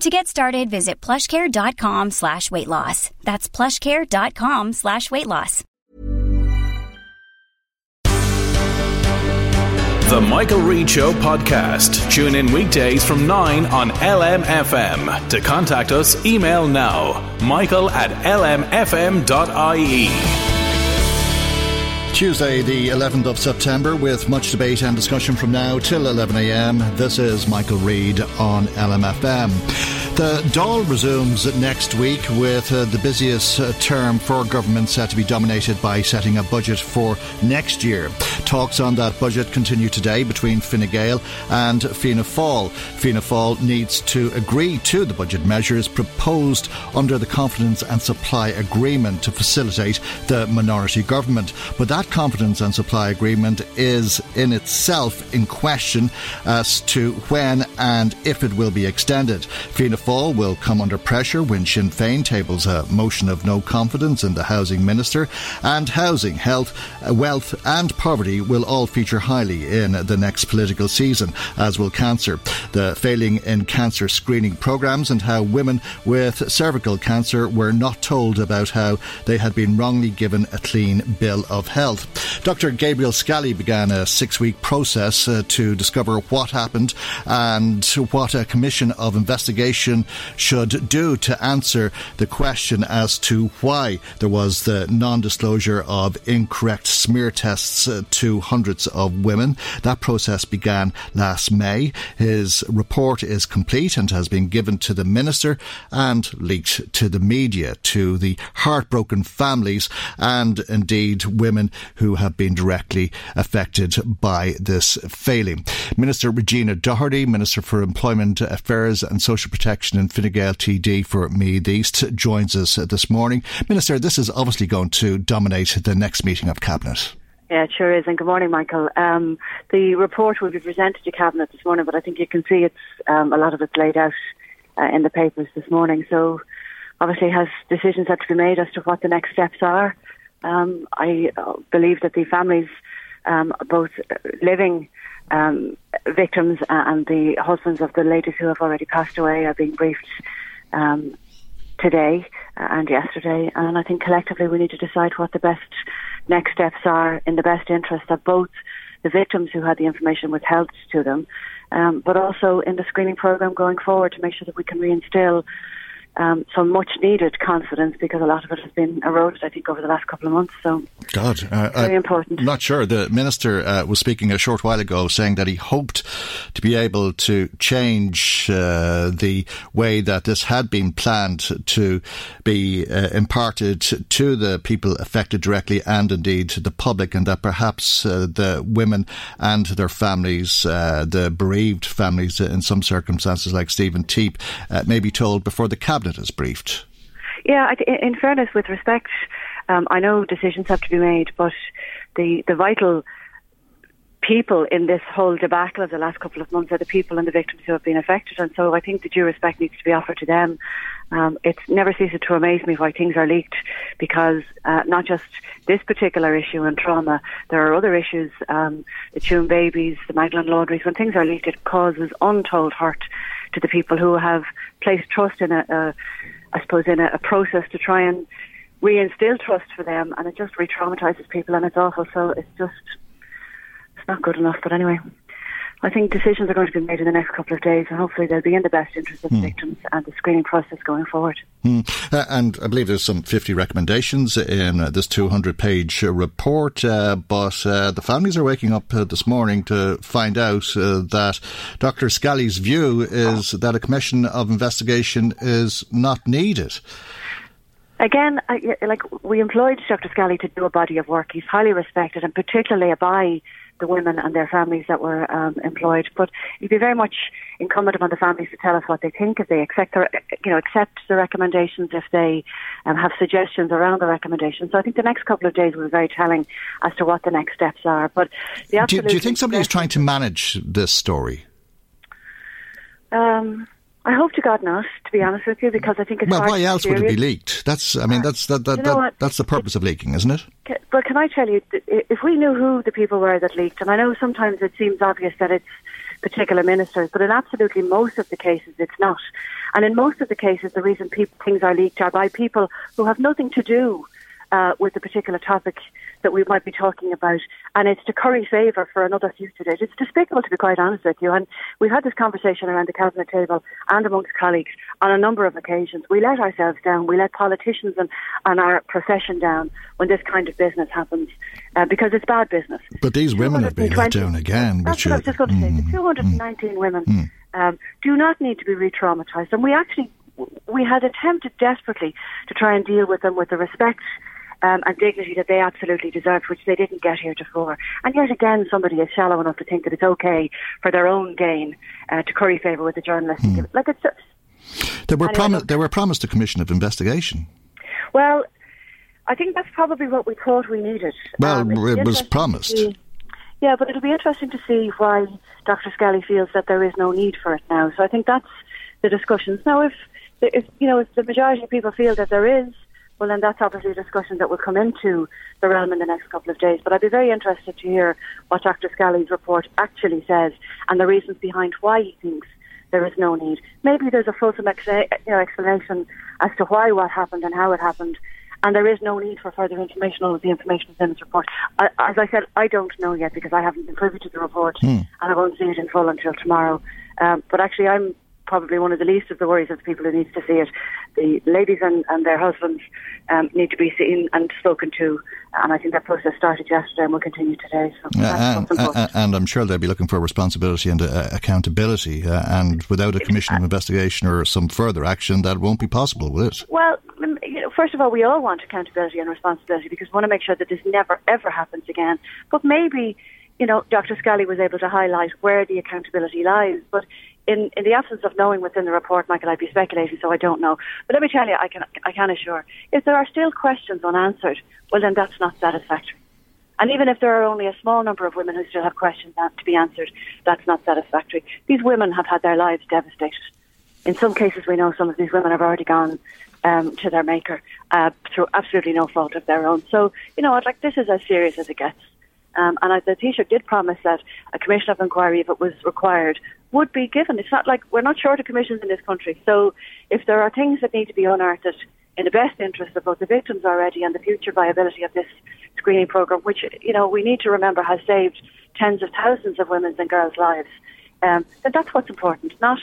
To get started, visit plushcare.com slash weight loss. That's plushcare.com slash weight loss. The Michael Reade Show podcast. Tune in weekdays from 9 on LMFM. To contact us, email now. Michael at lmfm.ie. Tuesday, the 11th of September, with much debate and discussion from now till 11am. This is Michael Reade on LMFM. The Dáil resumes next week with uh, the busiest uh, term for government set to be dominated by setting a budget for next year. Talks on that budget continue today between Fine Gael and Fianna Fáil. Fianna Fáil needs to agree to the budget measures proposed under the Confidence and Supply Agreement to facilitate the minority government. But that That confidence and Supply Agreement is in itself in question as to when and if it will be extended. Fianna Fáil will come under pressure when Sinn Féin tables a motion of no confidence in the Housing Minister, and housing, health, wealth, and poverty will all feature highly in the next political season, as will cancer. The failing in cancer screening programmes and how women with cervical cancer were not told about how they had been wrongly given a clean bill of health. Dr. Gabriel Scally began a six week process uh, to discover what happened and what a commission of investigation should do to answer the question as to why there was the non disclosure of incorrect smear tests uh, to hundreds of women. That process began last May. His report is complete and has been given to the minister and leaked to the media, to the heartbroken families and indeed women who have been directly affected by this failing. Minister Regina Doherty, Minister for Employment Affairs and Social Protection in Fine Gael TD for Meath East, joins us this morning. Minister, this is obviously going to dominate the next meeting of Cabinet. Yeah, it sure is. And good morning, Michael. Um, the report will be presented to Cabinet this morning, but I think you can see it's um, a lot of it's laid out uh, in the papers this morning. So obviously has decisions have to be made as to what the next steps are. Um, I uh, believe that the families, um, both living um, victims and the husbands of the ladies who have already passed away, are being briefed um, today and yesterday. And I think collectively we need to decide what the best next steps are in the best interest of both the victims who had the information withheld to them, um, but also in the screening program going forward to make sure that we can reinstill um, some much needed confidence because a lot of it has been eroded, I think, over the last couple of months. So, God, uh, very important. I'm not sure. The minister uh, was speaking a short while ago, saying that he hoped to be able to change uh, the way that this had been planned to be uh, imparted to the people affected directly and indeed to the public, and that perhaps uh, the women and their families, uh, the bereaved families in some circumstances, like Stephen Teap, may be told before the cabinet is briefed? Yeah, in fairness, with respect, um, I know decisions have to be made, but the the vital people in this whole debacle of the last couple of months are the people and the victims who have been affected, and so I think the due respect needs to be offered to them. Um, never ceases to amaze me why things are leaked, because uh, not just this particular issue and trauma, there are other issues, um, the Tuam babies, the Magdalene laundries. When things are leaked, it causes untold hurt to the people who have placed trust in a, a I suppose, in a, a process to try and reinstill trust for them, and it just re-traumatizes people, and it's awful. So it's just it's not good enough. But anyway, I think decisions are going to be made in the next couple of days, and hopefully they'll be in the best interest of the hmm. victims and the screening process going forward. Hmm. Uh, and I believe there's some 50 recommendations in uh, this 200 page uh, report, uh, but uh, the families are waking up uh, this morning to find out that Dr. Scally's view is that a commission of investigation is not needed. Again, I, like we employed Dr. Scally to do a body of work. He's highly respected, and particularly by the women and their families that were um, employed. But it'd be very much incumbent upon the families to tell us what they think, if they accept, the, you know, accept the recommendations, if they um, have suggestions around the recommendations. So I think the next couple of days will be very telling as to what the next steps are. But do, do you think somebody is trying to manage this story? Um, I hope to God not, to be honest with you, because I think it's well. Why else would it be leaked? That's, I mean, that's that, that, you know that that's the purpose of leaking, isn't it? But can I tell you, if we knew who the people were that leaked, and I know sometimes it seems obvious that it's particular ministers, but in absolutely most of the cases, it's not. And in most of the cases, the reason people, things are leaked are by people who have nothing to do uh, with the particular topic that we might be talking about, and it's to curry favour for another future date. It's despicable, to be quite honest with you. And we've had this conversation around the cabinet table and amongst colleagues on a number of occasions. We let ourselves down. We let politicians and, and our profession down when this kind of business happens uh, because it's bad business. But these women have been let down again. That's what I was just going to say. The 219 mm, women mm. Um, do not need to be re-traumatized, and we actually we had attempted desperately to try and deal with them with the respect um, and dignity that they absolutely deserved, which they didn't get here before. And yet again, somebody is shallow enough to think that it's okay for their own gain uh, to curry favour with the journalist. Hmm. Like it's. They were, anyway, promi- they were promised a commission of investigation. Well, I think that's probably what we thought we needed. Well, um, it was promised. See, yeah, but it'll be interesting to see why Dr. Scally feels that there is no need for it now. So I think that's the discussions. Now, if, if you know, if the majority of people feel that there is well, then that's obviously a discussion that will come into the realm in the next couple of days. But I'd be very interested to hear what Dr. Scally's report actually says and the reasons behind why he thinks there is no need. Maybe there's a fulsome you know, explanation as to why what happened and how it happened, and there is no need for further information. All of the information is in this report. I, as I said, I don't know yet because I haven't been privy to the report, hmm. and I won't see it in full until tomorrow. Um, but actually, I'm probably one of the least of the worries of the people who need to see it. The ladies and, and their husbands um, need to be seen and spoken to, and I think that process started yesterday and will continue today. So uh, and, uh, and, I'm sure they'll be looking for responsibility and uh, accountability, uh, and without a commission of investigation or some further action, that won't be possible, will it? Well, you know, first of all, we all want accountability and responsibility because we want to make sure that this never ever happens again. But maybe you know, Dr. Scally was able to highlight where the accountability lies. But in, in the absence of knowing what's in the report, Michael, I'd be speculating, so I don't know. But let me tell you, I can, I can assure, if there are still questions unanswered, well, then that's not satisfactory. And even if there are only a small number of women who still have questions to be answered, that's not satisfactory. These women have had their lives devastated. In some cases, we know some of these women have already gone um, to their maker uh, through absolutely no fault of their own. So, you know, I'd like this is as serious as it gets. Um, and I, the Taoiseach did promise that a commission of inquiry, if it was required, would be given. It's not like we're not short of commissions in this country. So if there are things that need to be unearthed in the best interest of both the victims already and the future viability of this screening program, which you know we need to remember has saved tens of thousands of women's and girls' lives, um, then that's what's important, not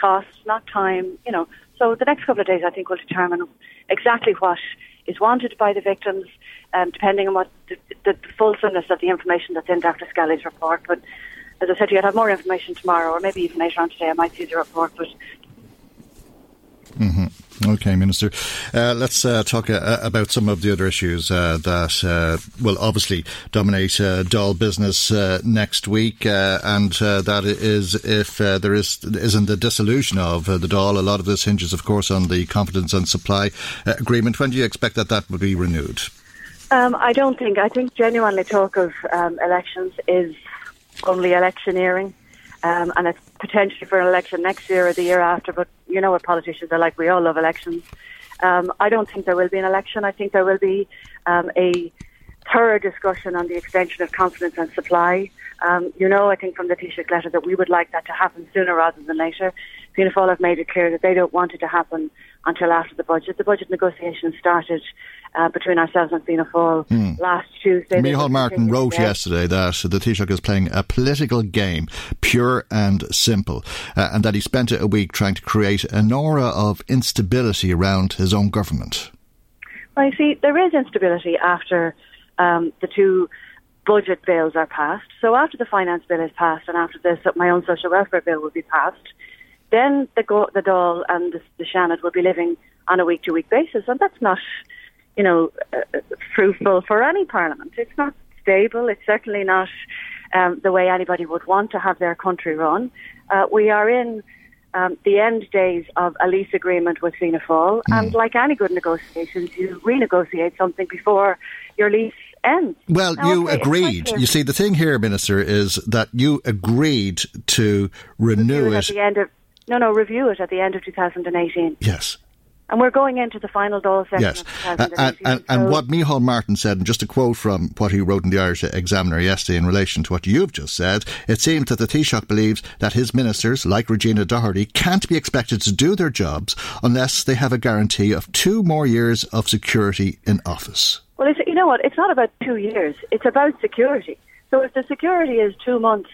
cost, not time. You know, so the next couple of days I think will determine exactly what is wanted by the victims, um, depending on what the, the, the fulsomeness of the information that's in Dr. Scally's report. But as I said to you, I'd have more information tomorrow, or maybe even later on today. I might see the report, but. Mm-hmm. Okay, Minister. Uh, let's uh, talk uh, about some of the other issues uh, that uh, will obviously dominate uh, Dáil business next week, and that is if there is isn't the dissolution of the Dáil. A lot of this hinges, of course, on the confidence and supply agreement. When do you expect that that will be renewed? Um, I don't think. I think genuinely talk of um, elections is only electioneering. Um, and it's potentially for an election next year or the year after. But you know what politicians are like. We all love elections. Um, I don't think there will be an election. I think there will be um, a thorough discussion on the extension of confidence and supply. Um, you know, I think from the Taoiseach letter that we would like that to happen sooner rather than later. Fianna Fáil have made it clear that they don't want it to happen until after the budget. The budget negotiations started uh, between ourselves and Fianna Fáil mm. last Tuesday. Micheál Martin wrote today. yesterday that the Taoiseach is playing a political game, pure and simple, uh, and that he spent a week trying to create an aura of instability around his own government. Well, you see, there is instability after um, the two budget bills are passed. So after the finance bill is passed and after this, my own social welfare bill will be passed, then the, go- the Dáil and the, the Seanad will be living on a week to week basis. And that's not, you know, uh, uh, fruitful for any parliament. It's not stable. It's certainly not um, the way anybody would want to have their country run. Uh, we are in um, the end days of a lease agreement with Fianna Fáil, mm. and like any good negotiations, you renegotiate something before your lease ends. Well, now, you okay, agreed. You see, the thing here, Minister, is that you agreed to renew it, it at the end of no, no, review it at the end of 2018. Yes. And we're going into the final Dáil session. Yes. And, and, and, what Micheál Martin said, and just a quote from what he wrote in the Irish Examiner yesterday in relation to what you've just said, it seems that the Taoiseach believes that his ministers, like Regina Doherty, can't be expected to do their jobs unless they have a guarantee of two more years of security in office. Well, you know what? It's not about two years. It's about security. So if the security is two months,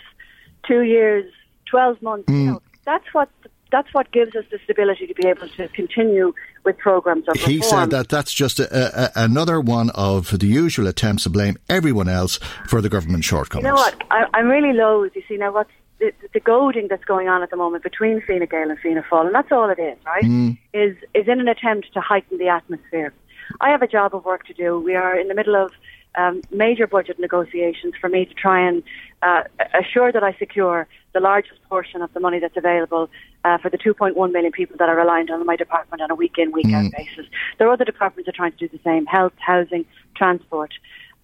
two years, 12 months, mm. you know, that's what that's what gives us the stability to be able to continue with programs of reform. He said that that's just a, a, another one of the usual attempts to blame everyone else for the government shortcomings. You know what? I, am really loath. You see, now what's the, the, goading that's going on at the moment between Fine Gael and Fianna Fáil, and that's all it is, right? Mm. Is is in an attempt to heighten the atmosphere. I have a job of work to do. We are in the middle of um, major budget negotiations for me to try and uh, assure that I secure the largest portion of the money that's available uh, for the 2.1 million people that are reliant on my department on a week in, week out mm. basis. There are other departments that are trying to do the same health, housing, transport.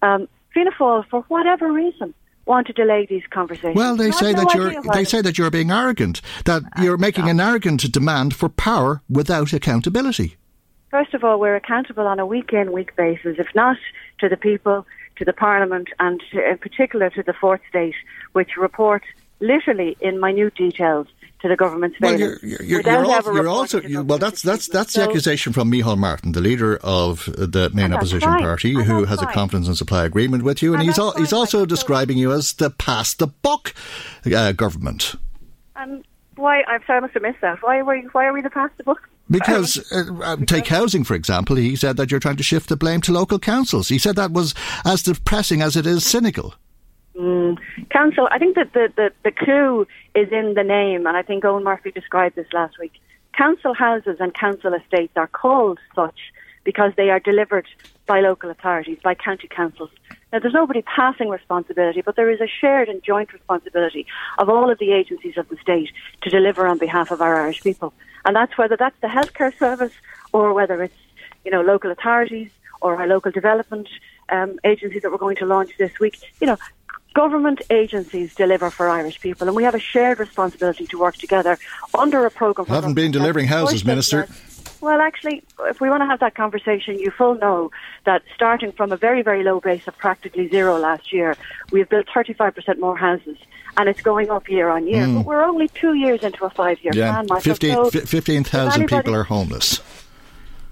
Um, Fianna Fáil, for whatever reason, want to delay these conversations. Well, they say no that you're they say that you're being arrogant, that you're making an arrogant demand for power without accountability. First of all, we're accountable on a week in, week basis, if not to the people, to the Parliament, and to, in particular to the fourth estate, which report literally in minute details to the government's well, you're, you're, you're, you're also, well, that's that's that's the accusation from Micheál Martin, the leader of the main opposition fine. party, and who has fine. a confidence and supply agreement with you, and, and he's al- he's also describing you as the pass the buck uh, government. And why? I'm sorry, I must have missed that. Why were you, why are we the pass the buck? Because, uh, uh, take housing, for example, he said that you're trying to shift the blame to local councils. He said that was as depressing as it is cynical. Mm. Council, I think that the, the, the clue is in the name, and I think Eoghan Murphy described this last week. Council houses and council estates are called such because they are delivered by local authorities, by county councils. Now, there's nobody passing responsibility, but there is a shared and joint responsibility of all of the agencies of the state to deliver on behalf of our Irish people. And that's whether that's the healthcare service or whether it's, you know, local authorities or our local development um, agencies that we're going to launch this week. You know, government agencies deliver for Irish people, and we have a shared responsibility to work together under a programme. Haven't been delivering houses, Minister. Well, actually, if we want to have that conversation, you full know that starting from a very, very low base of practically zero last year, we've built 35% more houses and it's going up year on year. Mm. But we're only two years into a five year yeah. plan. 15,000 15, people are homeless.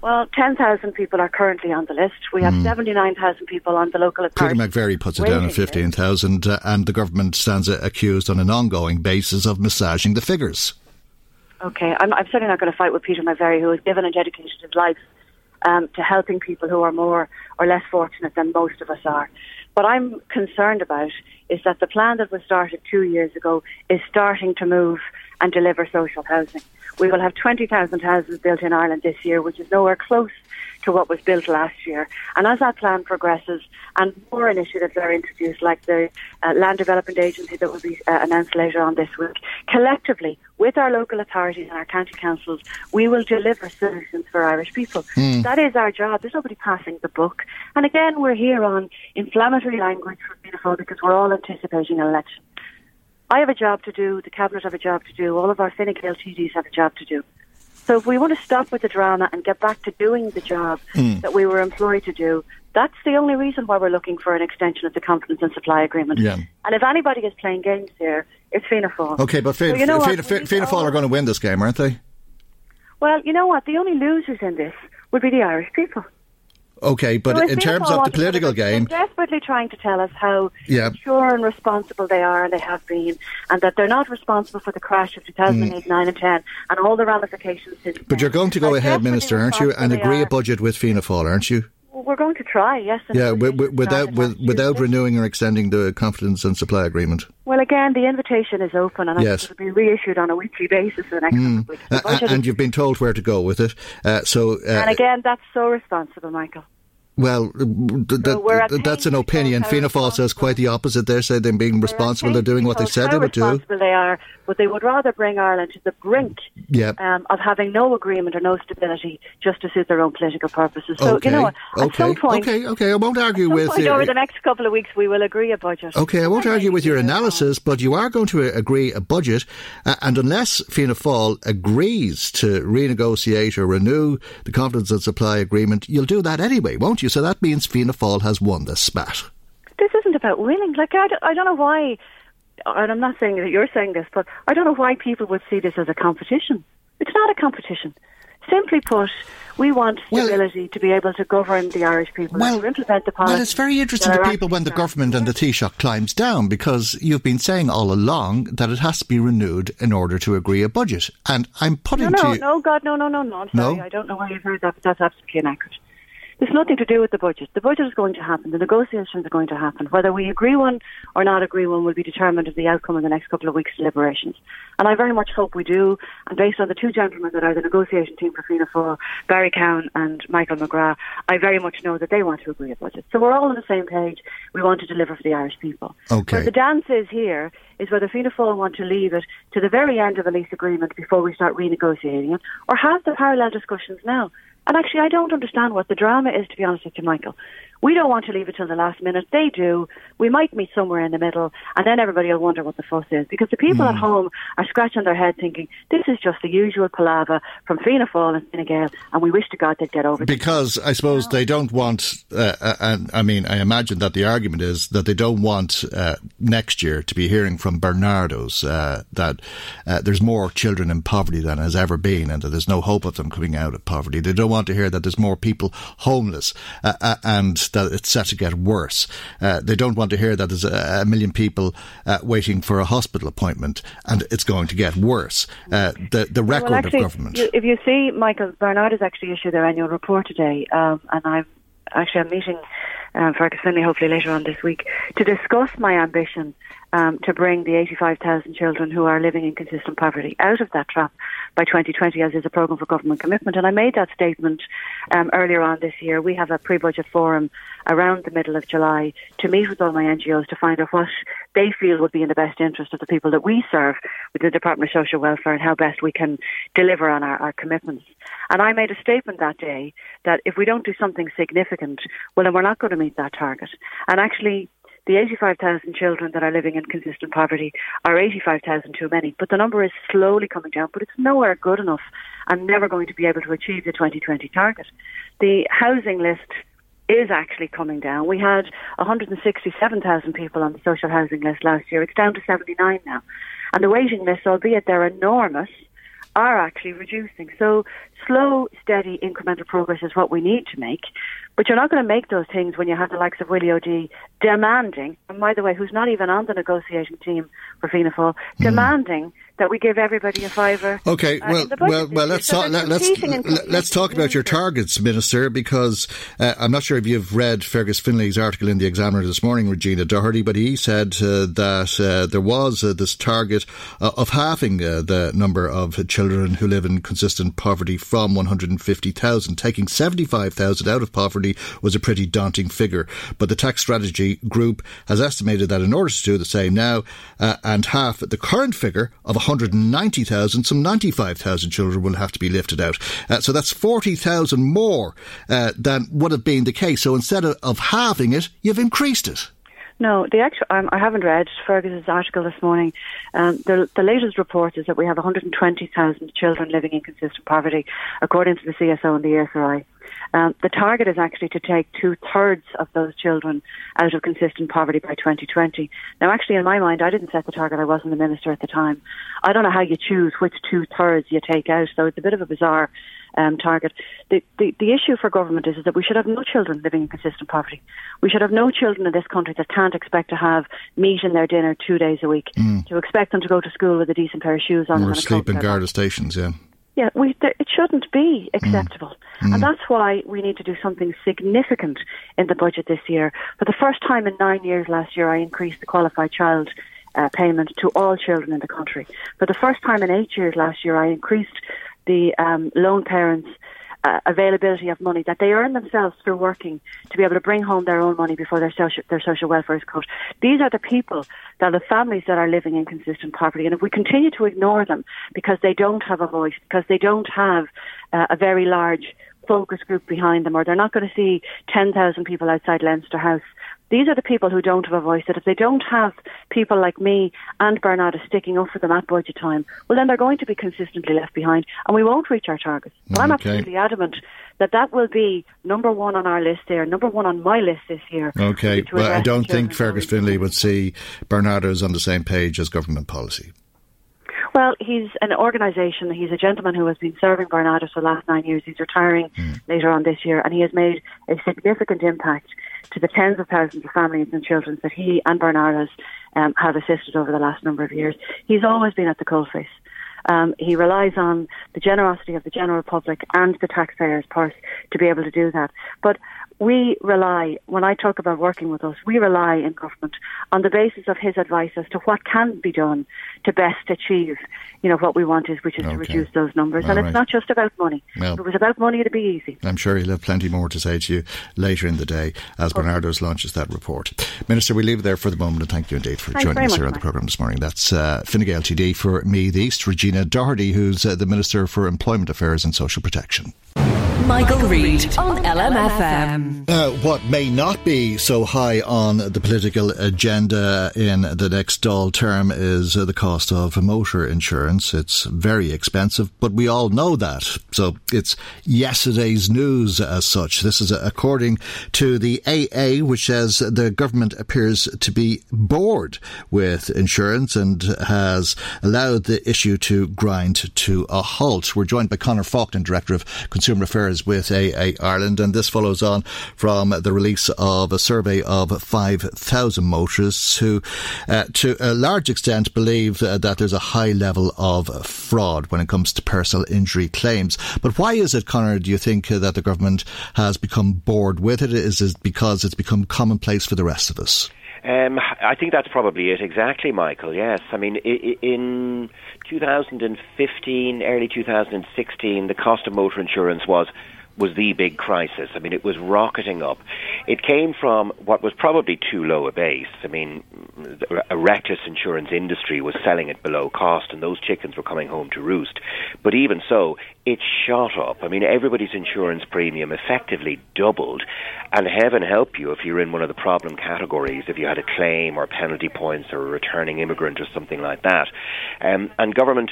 Well, 10,000 people are currently on the list. We have mm. 79,000 people on the local authority. Peter McVerry puts it down at 15,000, uh, and the government stands accused on an ongoing basis of massaging the figures. Okay, I'm, I'm certainly not going to fight with Peter McVerry, who has given and dedicated his life um, to helping people who are more or less fortunate than most of us are. What I'm concerned about is that the plan that was started two years ago is starting to move and deliver social housing. We will have 20,000 houses built in Ireland this year, which is nowhere close to what was built last year. And as that plan progresses and more initiatives are introduced, like the uh, Land Development Agency that will be uh, announced later on this week, collectively, with our local authorities and our county councils, we will deliver solutions for Irish people. Mm. That is our job. There's nobody passing the book. And again, we're here on inflammatory language for beautiful because we're all anticipating an election. I have a job to do, the Cabinet have a job to do, all of our Fine Gael TDs have a job to do. So if we want to stop with the drama and get back to doing the job mm. that we were employed to do, That's the only reason why we're looking for an extension of the confidence and supply agreement. Yeah. And if anybody is playing games here, it's Fianna Fáil. Okay, but Fianna, So you know? Fianna, Fianna, Fianna Fáil are going to win this game, aren't they? Well, you know what? The only losers in this would be the Irish people. Okay, but So in terms of the political game, desperately trying to tell us how Yeah. sure and responsible they are, and they have been, and that they're not responsible for the crash of 2008, 9, and 10, and all the ramifications since. but you're going to go ahead, Minister, aren't you, and agree a budget with Fianna Fáil, aren't you? We're going to try, yes. Yeah, wi- wi- without with, without renewing or extending the confidence and supply agreement. Well, again, the invitation is open, and Yes. it'll be reissued on a weekly basis for the next couple of weeks. Uh, and you've been told where to go with it. Uh, so, uh, and again, that's so responsible, Michael. Well, uh, th- we're th- that's an opinion. Fianna Fáil says quite the opposite. They say they're being responsible. They're doing what they said they would do. they are, but they would rather bring Ireland to the brink Yeah. um, of having no agreement or no stability just to suit their own political purposes. So, okay. you know? At okay. some point, okay. Okay. I won't argue with point you. over the next couple of weeks, we will agree a budget. Okay, I won't argue with your analysis, but you are going to agree a budget, uh, and unless Fianna Fáil agrees to renegotiate or renew the confidence and supply agreement, you'll do that anyway, won't you? So that means Fianna Fáil has won this spat. This isn't about winning. Like, I don't, I don't know why, and I'm not saying that you're saying this, but I don't know why people would see this as a competition. It's not a competition. Simply put, we want Well- stability to be able to govern the Irish people and to implement the policies. well, it's very interesting to people when the government and the Taoiseach climbs down because you've been saying all along that it has to be renewed in order to agree a budget. And I'm putting No, to no, you. no, God, no, no, no, no. I'm sorry. No? I don't know why you've heard that, but that's absolutely inaccurate. There's nothing to do with the budget. The budget is going to happen. The negotiations are going to happen. Whether we agree one or not agree one will be determined of the outcome of the next couple of weeks' deliberations. And I very much hope we do. And based on the two gentlemen that are the negotiation team for Fianna Fáil, Barry Cowen and Michael McGrath, I very much know that they want to agree a budget. So we're all on the same page. We want to deliver for the Irish people. Okay. Where the dance is here is whether Fianna Fáil want to leave it to the very end of a lease agreement before we start renegotiating it, or have the parallel discussions now. And actually, I don't understand what the drama is, to be honest with you, Michael. We don't want to leave it till the last minute. They do. We might meet somewhere in the middle, and then everybody will wonder what the fuss is. Because the people Hmm. at home are scratching their head thinking, this is just the usual palaver from Fianna Fáil and Fine Gael, and we wish to God they'd get over it. Because I suppose they don't want, uh, uh, and I mean, I imagine that the argument is that they don't want uh, next year to be hearing from Barnardos uh, that uh, there's more children in poverty than has ever been, and that there's no hope of them coming out of poverty. They don't want to hear that there's more people homeless uh, uh, and that it's set to get worse. Uh, they don't want to hear that there's a, a million people uh, waiting for a hospital appointment and it's going to get worse. Uh, the the record well, actually, of government. you- if you see, Michael, Bernard has actually issued their annual report today, um, and I'm actually I'm meeting um, Fergus Finlay hopefully later on this week to discuss my ambition um, to bring the 85,000 children who are living in consistent poverty out of that trap by 2020, as is a programme for government commitment. And I made that statement um, earlier on this year. We have a pre-budget forum around the middle of July to meet with all my NGOs to find out what they feel would be in the best interest of the people that we serve within the Department of Social Welfare and how best we can deliver on our, our commitments. And I made a statement that day that if we don't do something significant, well, then we're not going to meet that target. And actually, the 85,000 children that are living in consistent poverty are 85,000 too many, but the number is slowly coming down, but it's nowhere good enough and never going to be able to achieve the 2020 target. The housing list is actually coming down. We had 167,000 people on the social housing list last year. It's down to 79 now. And the waiting lists, albeit they're enormous, are actually reducing. So slow, steady, incremental progress is what we need to make. But you're not going to make those things when you have the likes of Willie O'Dea demanding, and by the way, who's not even on the negotiating team for Fianna Fáil, hmm. demanding that we give everybody a fiver. Okay, uh, well, well, well. Let's So talk, let, let's let- let's talk about your targets, Minister, because uh, I'm not sure if you've read Fergus Finlay's article in the Examiner this morning, Regina Doherty, but he said uh, that uh, there was uh, this target uh, of halving uh, the number of children who live in consistent poverty from 150,000. Taking 75,000 out of poverty was a pretty daunting figure, but the Tax Strategy Group has estimated that in order to do the same now uh, and half the current figure of 190,000, some 95,000 children will have to be lifted out. Uh, so that's 40,000 more uh, than would have been the case. So instead of, of halving it, you've increased it. No, the actual. Um, I haven't read Fergus's article this morning. Um, the, the latest report is that we have 120,000 children living in consistent poverty, according to the CSO and the ESRI. Um, the target is actually to take two thirds of those children out of consistent poverty by 2020. Now, actually, in my mind, I didn't set the target. I wasn't the minister at the time. I don't know how you choose which two thirds you take out, so it's a bit of a bizarre um, target. The, the, the issue for government is, is that we should have no children living in consistent poverty. We should have no children in this country that can't expect to have meat in their dinner two days a week, mm. to expect them to go to school with a decent pair of shoes on. Or sleep in Garda stations, yeah. Yeah, we, it shouldn't be acceptable. Mm. And that's why we need to do something significant in the budget this year. For the first time in nine years last year, I increased the qualified child uh, payment to all children in the country. For the first time in eight years last year, I increased the um, lone parents' uh, availability of money that they earn themselves through working to be able to bring home their own money before their social their social welfare is cut. These are the people that are the families that are living in consistent poverty, and if we continue to ignore them because they don't have a voice, because they don't have uh, a very large focus group behind them, or they're not going to see 10,000 people outside Leinster House these are the people who don't have a voice. That if they don't have people like me and Barnardo sticking up for them at budget time, well, then they're going to be consistently left behind, and we won't reach our targets. But I'm mm, absolutely adamant that that will be number one on our list there, number one on my list this year. Okay, well, I don't think Fergus Finlay would see Barnardos on the same page as government policy. Well, he's an organisation. He's a gentleman who has been serving Barnardo for the last nine years. He's retiring mm. later on this year, and he has made a significant impact to the tens of thousands of families and children that he and Barnardos um, have assisted over the last number of years. He's always been at the coalface. Um, he relies on the generosity of the general public and the taxpayer's purse to be able to do that. But we rely, when I talk about working with us, we rely in government on the basis of his advice as to what can be done to best achieve, you know, what we want is, which is okay. to reduce those numbers. All and right. it's not just about money. Well, if it was about money, it'd be easy. I'm sure he'll have plenty more to say to you later in the day as Barnardos launches that report. Minister, we leave it there for the moment and thank you indeed for Thanks joining us here on the programme this morning. That's uh, Fine Gael TD for Meath East, Regina Doherty, who's uh, the Minister for Employment Affairs and Social Protection. Michael, Reade on LMFM. Uh, what may not be so high on the political agenda in the next Dáil term is uh, the cost of motor insurance. It's very expensive, but we all know that. So it's yesterday's news as such. This is according to the AA, which says the government appears to be bored with insurance and has allowed the issue to grind to a halt. We're joined by Conor Faulkner, Director of Consumer Affairs with AA Ireland, and this follows on from the release of a survey of 5,000 motorists who, uh, to a large extent, believe uh, that there's a high level of fraud when it comes to personal injury claims. But why is it, Conor, do you think uh, that the government has become bored with it? Is it because it's become commonplace for the rest of us? Um, I think that's probably it exactly, Michael. Yes, I mean in 2015, early 2016, the cost of motor insurance was was the big crisis. I mean, it was rocketing up. It came from what was probably too low a base. I mean, a reckless insurance industry was selling it below cost, and those chickens were coming home to roost. But even so, it shot up. I mean, everybody's insurance premium effectively doubled. And heaven help you if you're in one of the problem categories, if you had a claim or penalty points or a returning immigrant or something like that. Um, and government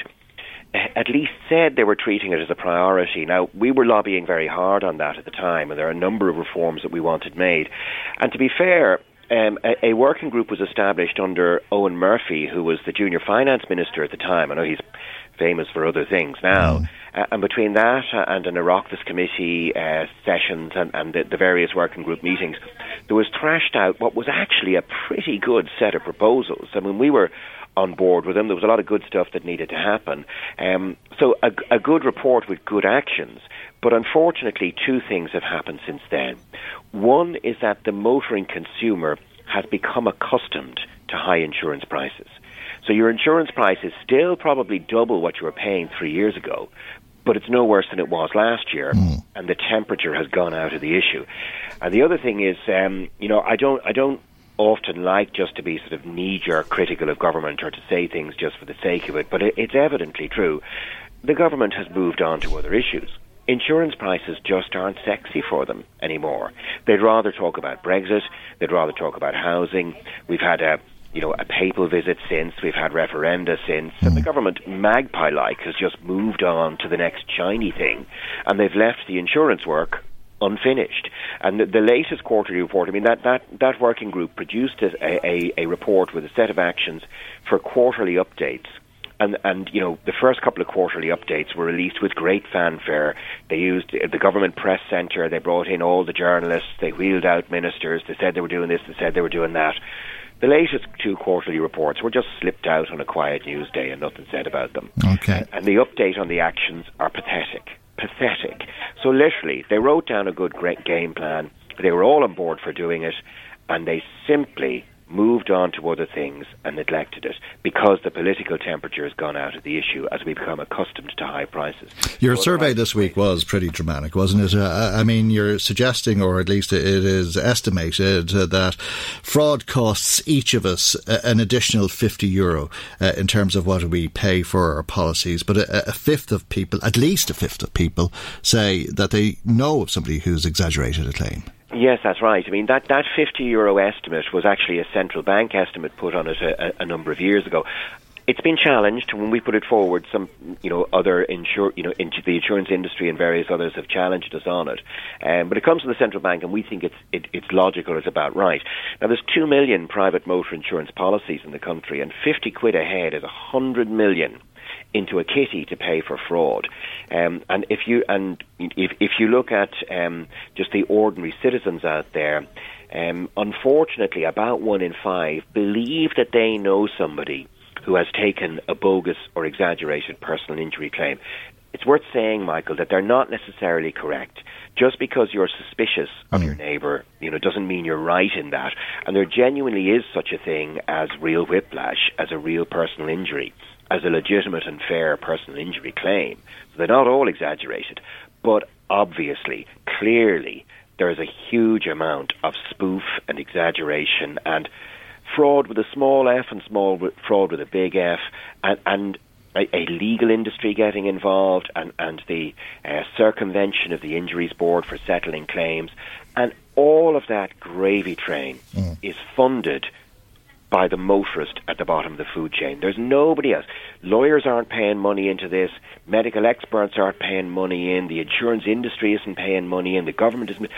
at least said they were treating it as a priority. Now, we were lobbying very hard on that at the time, and there are a number of reforms that we wanted made. And to be fair, um, a, a, working group was established under Eoghan Murphy, who was the junior finance minister at the time. I know he's famous for other things now. Mm. Uh, and between that and an Oireachtas committee uh, sessions and, and the, the, various working group meetings, there was thrashed out what was actually a pretty good set of proposals. I mean, we were on board with them. There was a lot of good stuff that needed to happen. Um, so a, a good report with good actions. But unfortunately, two things have happened since then. One is that the motoring consumer has become accustomed to high insurance prices. So your insurance price is still probably double what you were paying three years ago, but it's no worse than it was last year, mm. and the temperature has gone out of the issue. And the other thing is, um, you know, I don't, I don't often like just to be sort of knee-jerk critical of government or to say things just for the sake of it, but it, it's evidently true. The government has moved on to other issues. Insurance prices just aren't sexy for them anymore. They'd rather talk about Brexit. They'd rather talk about housing. We've had a you know, a papal visit since, we've had referenda since, and the hmm. government, magpie like, has just moved on to the next shiny thing, and they've left the insurance work unfinished. And the, the, latest quarterly report, I mean, that, that, that working group produced a, a, a report with a set of actions for quarterly updates and and you know the first couple of quarterly updates were released with great fanfare. They used uh, the government press centre. They brought in all the journalists. They wheeled out ministers. They said they were doing this. They said they were doing that. The latest two quarterly reports were just slipped out on a quiet news day and nothing said about them. Okay. And the update on the actions are pathetic. Pathetic. So literally, they wrote down a good great game plan. They were all on board for doing it, and they simply moved on to other things and neglected it because the political temperature has gone out of the issue as we become accustomed to high prices. Your survey this week was pretty dramatic, wasn't it? Uh, I mean, you're suggesting, or at least it is estimated, uh, that fraud costs each of us uh, an additional 50 euro uh, in terms of what we pay for our policies. But a, a, fifth of people, at least a fifth of people, say that they know of somebody who's exaggerated a claim. Yes, that's right. I mean, that, that 50 euro estimate was actually a central bank estimate put on it a, a number of years ago. It's been challenged when we put it forward. Some, you know, other insure, you know, into the insurance industry and various others have challenged us on it. Um, but it comes from the central bank, and we think it's it, it's logical. It's about right. Now, there's two million private motor insurance policies in the country, and 50 quid a head is a hundred million into a kitty to pay for fraud. Um, and if you and if if you look at um, just the ordinary citizens out there, um, unfortunately, about one in five believe that they know somebody who has taken a bogus or exaggerated personal injury claim. It's worth saying, Michael, that they're not necessarily correct. Just because you're suspicious of mm. your neighbour, you know, doesn't mean you're right in that. And there genuinely is such a thing as real whiplash, as a real personal injury as a legitimate and fair personal injury claim. So they're not all exaggerated, but obviously, clearly, there is a huge amount of spoof and exaggeration and fraud with a small f and small fraud with a big F, and, and a, a, legal industry getting involved, and, and the uh, circumvention of the Injuries Board for settling claims, and all of that gravy train mm. is funded by the motorist at the bottom of the food chain. There's nobody else. Lawyers aren't paying money into this. Medical experts aren't paying money in. The insurance industry isn't paying money in. The government isn't.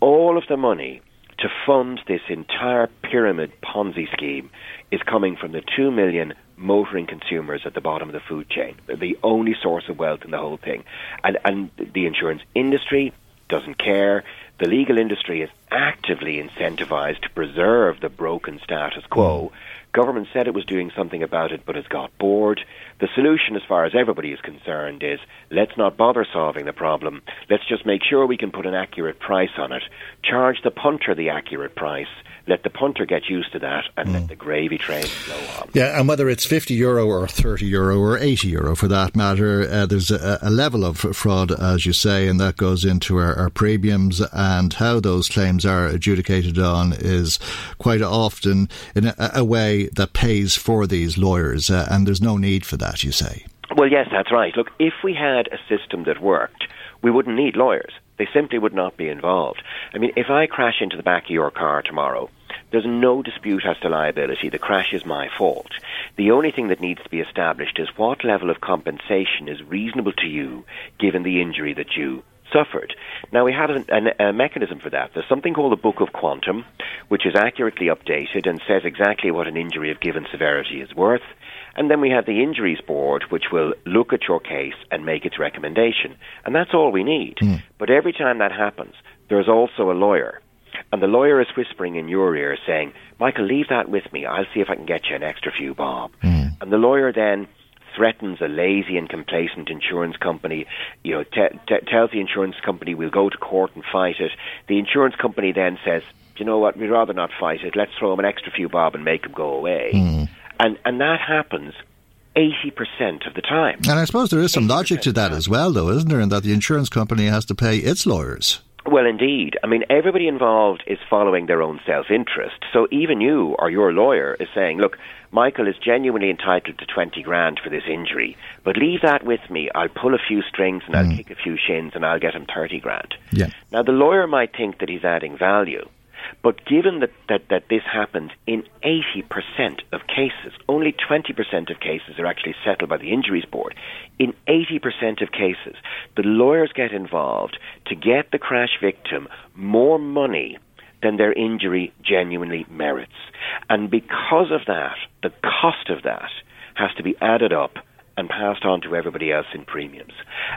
All of the money to fund this entire pyramid Ponzi scheme is coming from the two million motoring consumers at the bottom of the food chain. They're the only source of wealth in the whole thing. And, and the insurance industry doesn't care. The legal industry is actively incentivized to preserve the broken status quo. Mm. Government said it was doing something about it, but has got bored. The solution, as far as everybody is concerned, is let's not bother solving the problem. Let's just make sure we can put an accurate price on it. Charge the punter the accurate price let the punter get used to that and mm. let the gravy train flow on. Yeah, and whether it's 50 euro or 30 euro or 80 euro for that matter, uh, there's a, a, level of fraud, as you say, and that goes into our, our, premiums and how those claims are adjudicated on is quite often in a, a way that pays for these lawyers, uh, and there's no need for that, you say. Well, yes, that's right. Look, if we had a system that worked, we wouldn't need lawyers. They simply would not be involved. I mean, if I crash into the back of your car tomorrow, there's no dispute as to liability. The crash is my fault. The only thing that needs to be established is what level of compensation is reasonable to you given the injury that you suffered. Now, we have an, a mechanism for that. There's something called the Book of Quantum, which is accurately updated and says exactly what an injury of given severity is worth. And then we have the Injuries Board, which will look at your case and make its recommendation. And that's all we need. Mm. But every time that happens, there's also a lawyer and the lawyer is whispering in your ear saying, Michael, leave that with me. I'll see if I can get you an extra few bob. Mm. And the lawyer then threatens a lazy and complacent insurance company, you know, t- t- tells the insurance company we'll go to court and fight it. The insurance company then says, you know what, we'd rather not fight it. Let's throw him an extra few bob and make him go away. Mm. And, and that happens 80% of the time. And I suppose there is some logic to that as well, though, isn't there? In that the insurance company has to pay its lawyers. Well, indeed. I mean, everybody involved is following their own self interest. So even you or your lawyer is saying, look, Michael is genuinely entitled to 20 grand for this injury, but leave that with me. I'll pull a few strings and I'll mm. kick a few shins and I'll get him 30 grand. Yeah. Now, the lawyer might think that he's adding value, But given that, that, that this happens in 80% of cases, only 20% of cases are actually settled by the injuries board. In 80% of cases, the lawyers get involved to get the crash victim more money than their injury genuinely merits. And because of that, the cost of that has to be added up and passed on to everybody else in premiums.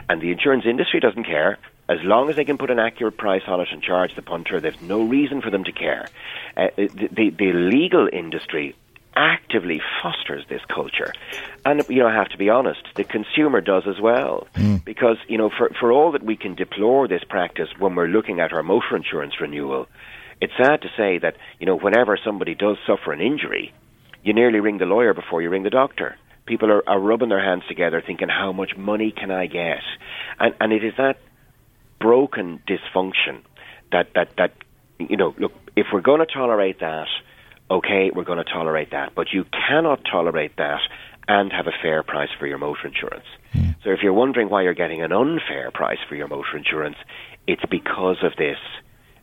And the insurance industry doesn't care. As long as they can put an accurate price on it and charge the punter, there's no reason for them to care. Uh, the, the, the legal industry actively fosters this culture. And, you know, I have to be honest, the consumer does as well. Mm. Because, you know, for, for all that we can deplore this practice when we're looking at our motor insurance renewal, it's sad to say that, you know, whenever somebody does suffer an injury, you nearly ring the lawyer before you ring the doctor. People are, are rubbing their hands together thinking, how much money can I get? And, and it is that broken dysfunction that, that, that, you know, look, if we're going to tolerate that, okay, we're going to tolerate that. But you cannot tolerate that and have a fair price for your motor insurance. Mm. So if you're wondering why you're getting an unfair price for your motor insurance, it's because of this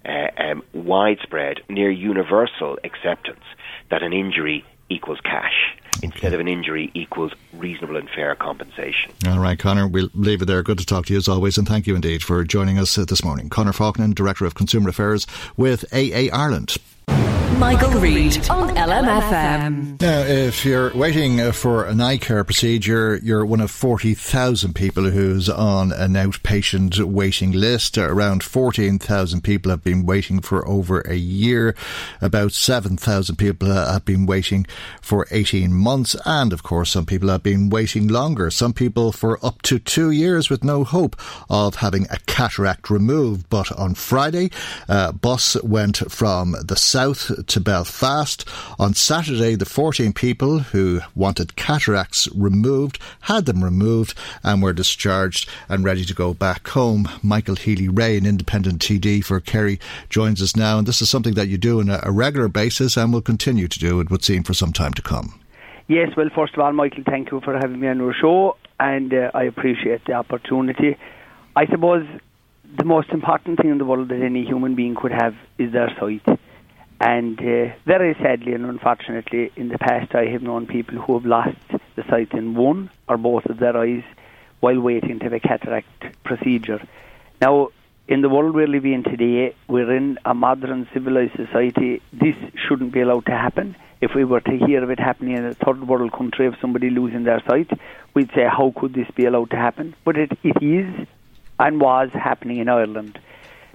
uh, um, widespread, near universal acceptance that an injury equals cash instead of an injury equals reasonable and fair compensation. All right, Conor, we'll leave it there. Good to talk to you as always, and thank you indeed for joining us this morning. Conor Faulkner, Director of Consumer Affairs with AA Ireland. Michael, Reade on LMFM. Now, if you're waiting uh, for an eye care procedure, you're one of 40,000 people who's on an outpatient waiting list. Around 14,000 people have been waiting for over a year. About 7,000 people have been waiting for 18 months. And of course, some people have been waiting longer. Some people for up to two years with no hope of having a cataract removed. But on Friday, a bus went from the south to Belfast. On Saturday, the 14 people who wanted cataracts removed had them removed and were discharged and ready to go back home. Michael Healy Rae, an independent TD for Kerry, joins us now. And this is something that you do on a regular basis and will continue to do, it would seem, for some time to come. Yes, well, first of all, Michael, thank you for having me on your show, and uh, I appreciate the opportunity. I suppose the most important thing in the world that any human being could have is their sight. And uh, very sadly and unfortunately, in the past, I have known people who have lost the sight in one or both of their eyes while waiting to have a cataract procedure. Now, in the world we're living in today, we're in a modern civilized society. This shouldn't be allowed to happen. If we were to hear of it happening in a third world country of somebody losing their sight, we'd say, how could this be allowed to happen? But it, it is and was happening in Ireland.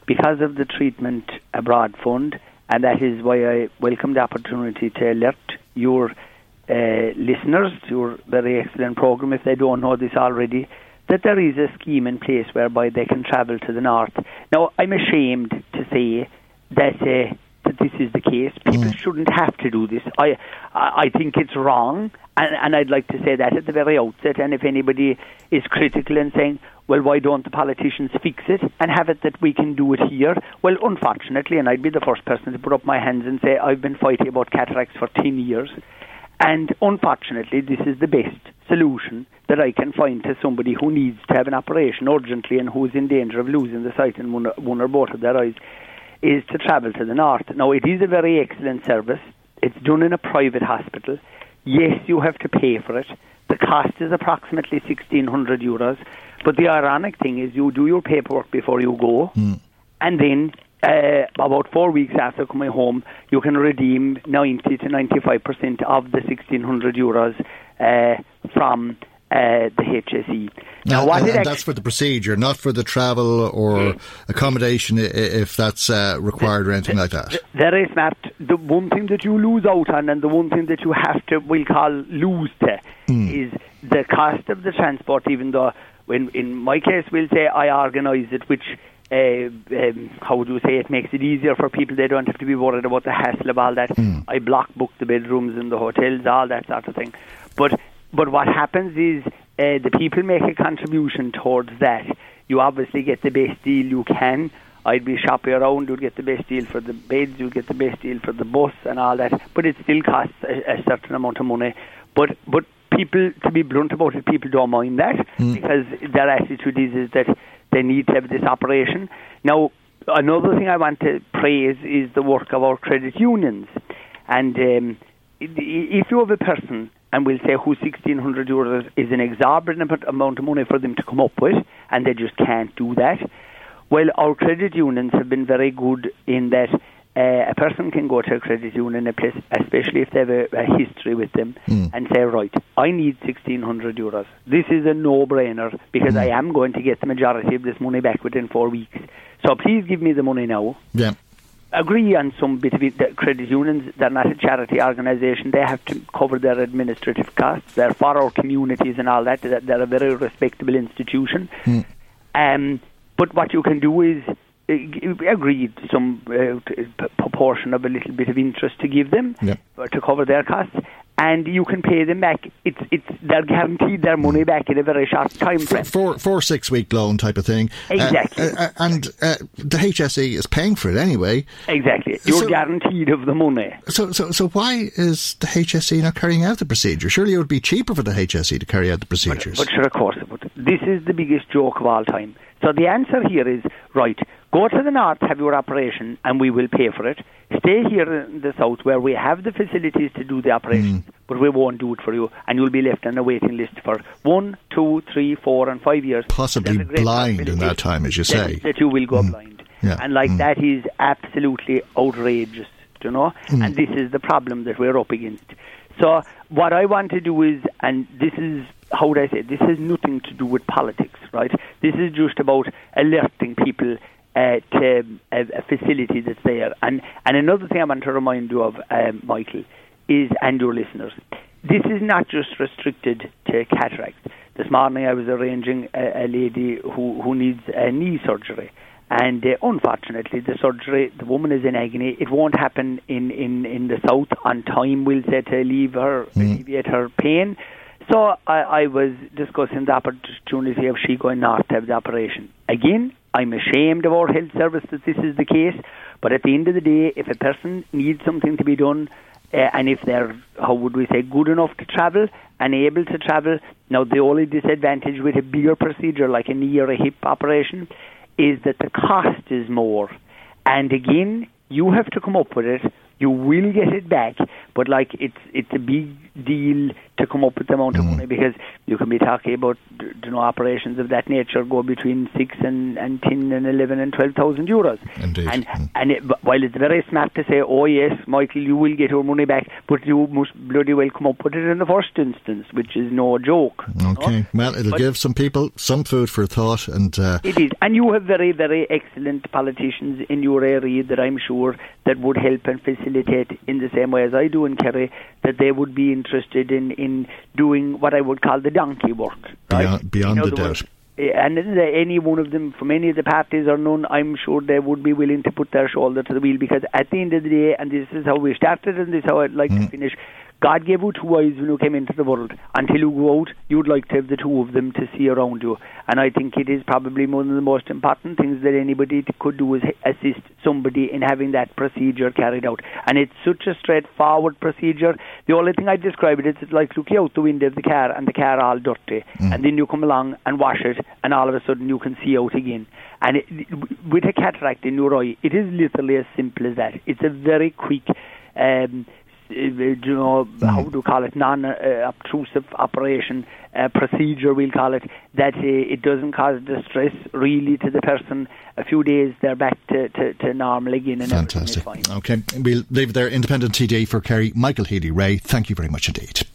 Because of the Treatment Abroad Fund, and that is why I welcome the opportunity to alert your uh, listeners to your very excellent program, if they don't know this already, that there is a scheme in place whereby they can travel to the north. Now, I'm ashamed to say that. Uh, that this is the case. People mm. shouldn't have to do this. I I think it's wrong, and, and I'd like to say that at the very outset. And if anybody is critical and saying, well, why don't the politicians fix it and have it that we can do it here? Well, unfortunately, and I'd be the first person to put up my hands and say, I've been fighting about cataracts for 10 years, and unfortunately, this is the best solution that I can find to somebody who needs to have an operation urgently and who is in danger of losing the sight in one or, one or both of their eyes, is to travel to the north. Now, it is a very excellent service. It's done in a private hospital. Yes, you have to pay for it. The cost is approximately 1,600 euros. But the ironic thing is, you do your paperwork before you go, mm. and then uh, about four weeks after coming home, you can redeem 90 to 95 percent of the 1,600 euros uh, from uh, the HSE. Now, and, and that's for the procedure, not for the travel or mm. accommodation, if that's uh, required or anything like that. There is smart. The one thing that you lose out on, and the one thing that you have to, we'll call lose to, mm. is the cost of the transport. Even though, when in my case, we'll say I organise it, which uh, um, how would you say it makes it easier for people. They don't have to be worried about the hassle of all that. Mm. I block book the bedrooms in the hotels, all that sort of thing. But but what happens is uh, the people make a contribution towards that. You obviously get the best deal you can. I'd be shopping around, you'd get the best deal for the beds, you'd get the best deal for the bus and all that. But it still costs a, a certain amount of money. But but people, to be blunt about it, people don't mind that mm. because their attitude is, is that they need to have this operation. Now, another thing I want to praise is the work of our credit unions. And um, if you have a person and we'll say who 1600 euros is an exorbitant amount of money for them to come up with, and they just can't do that. Well, our credit unions have been very good in that uh, a person can go to a credit union, especially if they have a, a history with them, mm. and say, right, I need 1600 euros. This is a no-brainer because mm. I am going to get the majority of this money back within four weeks. So please give me the money now. Yeah agree on some bit of it. The credit unions, they're not a charity organisation. They have to cover their administrative costs. They're for our communities and all that. They're a very respectable institution. Mm. Um, but what you can do is uh, agree some uh, proportion of a little bit of interest to give them yep. to cover their costs and you can pay them back. It's it's they're guaranteed their money back in a very short time frame. Four, four six week loan type of thing. Exactly. Uh, uh, and uh, the HSE is paying for it anyway. Exactly. You're so, guaranteed of the money. So so so why is the HSE not carrying out the procedure? Surely it would be cheaper for the HSE to carry out the procedures. But, but sure, of course it would. This is the biggest joke of all time. So the answer here is right. Go to the north, have your operation, and we will pay for it. Stay here in the south where we have the facilities to do the operation, mm. but we won't do it for you, and you'll be left on a waiting list for one, two, three, four, and five years. Possibly blind in that time, as you say. That, that you will go mm. blind. Yeah. And like mm. that is absolutely outrageous, you know? Mm. And this is the problem that we're up against. So what I want to do is, and this is how would I say, this has nothing to do with politics, right? This is just about alerting people uh, to a, a, facility that's there. And and another thing I want to remind you of, um, Michael, is and your listeners, this is not just restricted to cataracts. This morning I was arranging a, a lady who who needs a knee surgery. And uh, unfortunately, the surgery, the woman is in agony. It won't happen in, in, in the south on time, we'll say, to leave her, mm. alleviate her pain. So I, I was discussing the opportunity of she going north to have the operation. Again, I'm ashamed of our health service that this is the case, but at the end of the day, if a person needs something to be done, uh, and if they're, how would we say, good enough to travel and able to travel, now the only disadvantage with a bigger procedure like a knee or a hip operation is that the cost is more. And again, you have to come up with it you will get it back, but like it's it's a big deal to come up with the amount of mm. money because you can be talking about you know operations of that nature go between six and, and ten and eleven and twelve thousand euros. Indeed. And mm. and it, while it's very smart to say, oh yes, Michael, you will get your money back, but you must bloody well come up with it in the first instance, which is no joke. Okay, well, it'll but give some people some food for thought, and uh, it is. And you have very very excellent politicians in your area that I'm sure that would help and facilitate in the same way as I do in Kerry that they would be interested in, in doing what I would call the donkey work. Right? Beyond, beyond the doubt. Eh, and any one of them from any of the parties or none, I'm sure they would be willing to put their shoulder to the wheel because at the end of the day, and this is how we started and this is how I'd like mm. to finish, God gave you two eyes when you came into the world. Until you go out, you'd like to have the two of them to see around you. And I think it is probably one of the most important things that anybody could do is assist somebody in having that procedure carried out. And it's such a straightforward procedure. The only thing I describe it is it's like looking out the window of the car and the car all dirty. Mm. And then you come along and wash it, and all of a sudden you can see out again. And it, with a cataract in your eye, it is literally as simple as that. It's a very quick. Um, you know, how do you call it, non-obtrusive operation uh, procedure, we'll call it, that uh, it doesn't cause distress really to the person. A few days, they're back to, to, to normal again and Fantastic. fine. Okay, we'll leave it there. Independent TD for Kerry, Michael Healy-Rae, thank you very much indeed.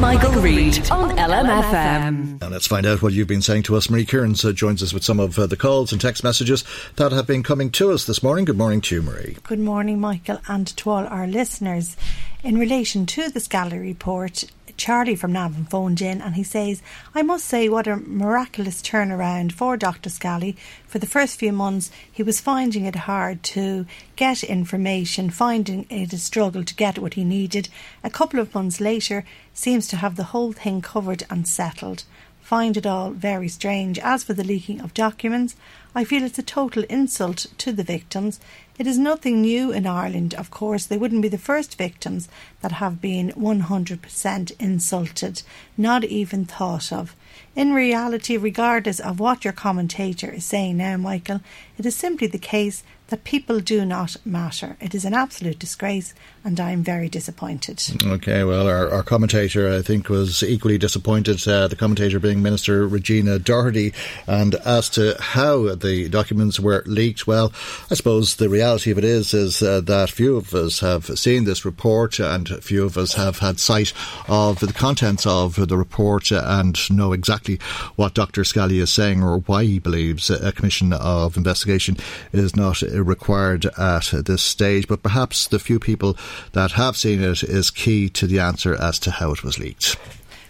Michael, Reade on LMFM. Now let's find out what you've been saying to us. Marie Kearns uh, joins us with some of uh, the calls and text messages that have been coming to us this morning. Good morning to you, Marie. Good morning, Michael, and to all our listeners. In relation to the Scally report, Charlie from Navan phoned in and he says, I must say, what a miraculous turnaround for Dr. Scally. For the first few months, he was finding it hard to get information, finding it a struggle to get what he needed. A couple of months later, seems to have the whole thing covered and settled. find it all very strange. As for the leaking of documents, I feel it's a total insult to the victims. It is nothing new in Ireland, of course. They wouldn't be the first victims that have been 100% insulted, not even thought of. In reality, regardless of what your commentator is saying now, Michael, it is simply the case that people do not matter. It is an absolute disgrace, and I am very disappointed. Okay, well, our, our commentator, I think, was equally disappointed, uh, the commentator being Minister Regina Doherty, and as to how the documents were leaked, well, I suppose the reality of it is, is uh, that few of us have seen this report, and few of us have had sight of the contents of the report and know exactly what Dr. Scally is saying or why he believes a commission of investigation is not required at this stage, but perhaps the few people that have seen it is key to the answer as to how it was leaked.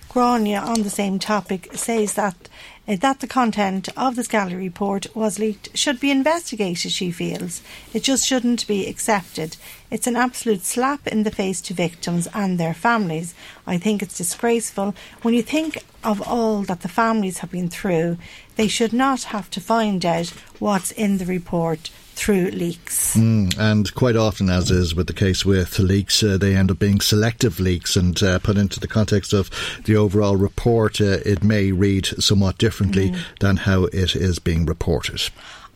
Grania, on the same topic, says that uh, that the content of the Scally report was leaked should be investigated, she feels. It just shouldn't be accepted. It's an absolute slap in the face to victims and their families. I think it's disgraceful. When you think of all that the families have been through, they should not have to find out what's in the report through leaks. Mm, and quite often, as is with the case with leaks, uh, they end up being selective leaks and uh, put into the context of the overall report, uh, it may read somewhat differently mm. than how it is being reported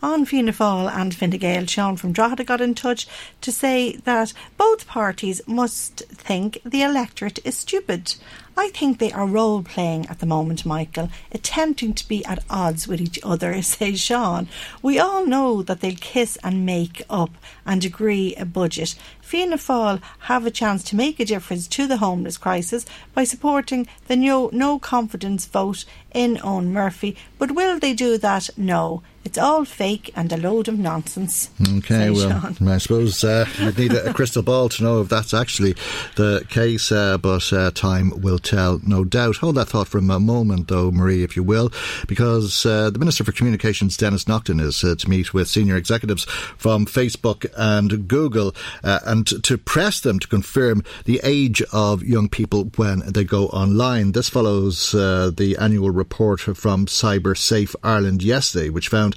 on Fianna Fáil and Fine Gael. Sean from Drogheda got in touch to say that both parties must think the electorate is stupid. I think they are role playing at the moment, Michael, attempting to be at odds with each other, says Sean. We all know that they'll kiss and make up and agree a budget. Fianna Fáil have a chance to make a difference to the homeless crisis by supporting the no, no confidence vote in Eoghan Murphy. But will they do that? No. It's all fake and a load of nonsense. Okay, well, Sean. I suppose uh, you'd need a, a, crystal ball to know if that's actually the case, uh, but uh, time will tell, no doubt. Hold that thought for a moment, though, Marie, if you will, because uh, the Minister for Communications, Denis Naughten, is uh, to meet with senior executives from Facebook and Google uh, and to press them to confirm the age of young people when they go online. This follows the annual report from Cyber Safe Ireland yesterday, which found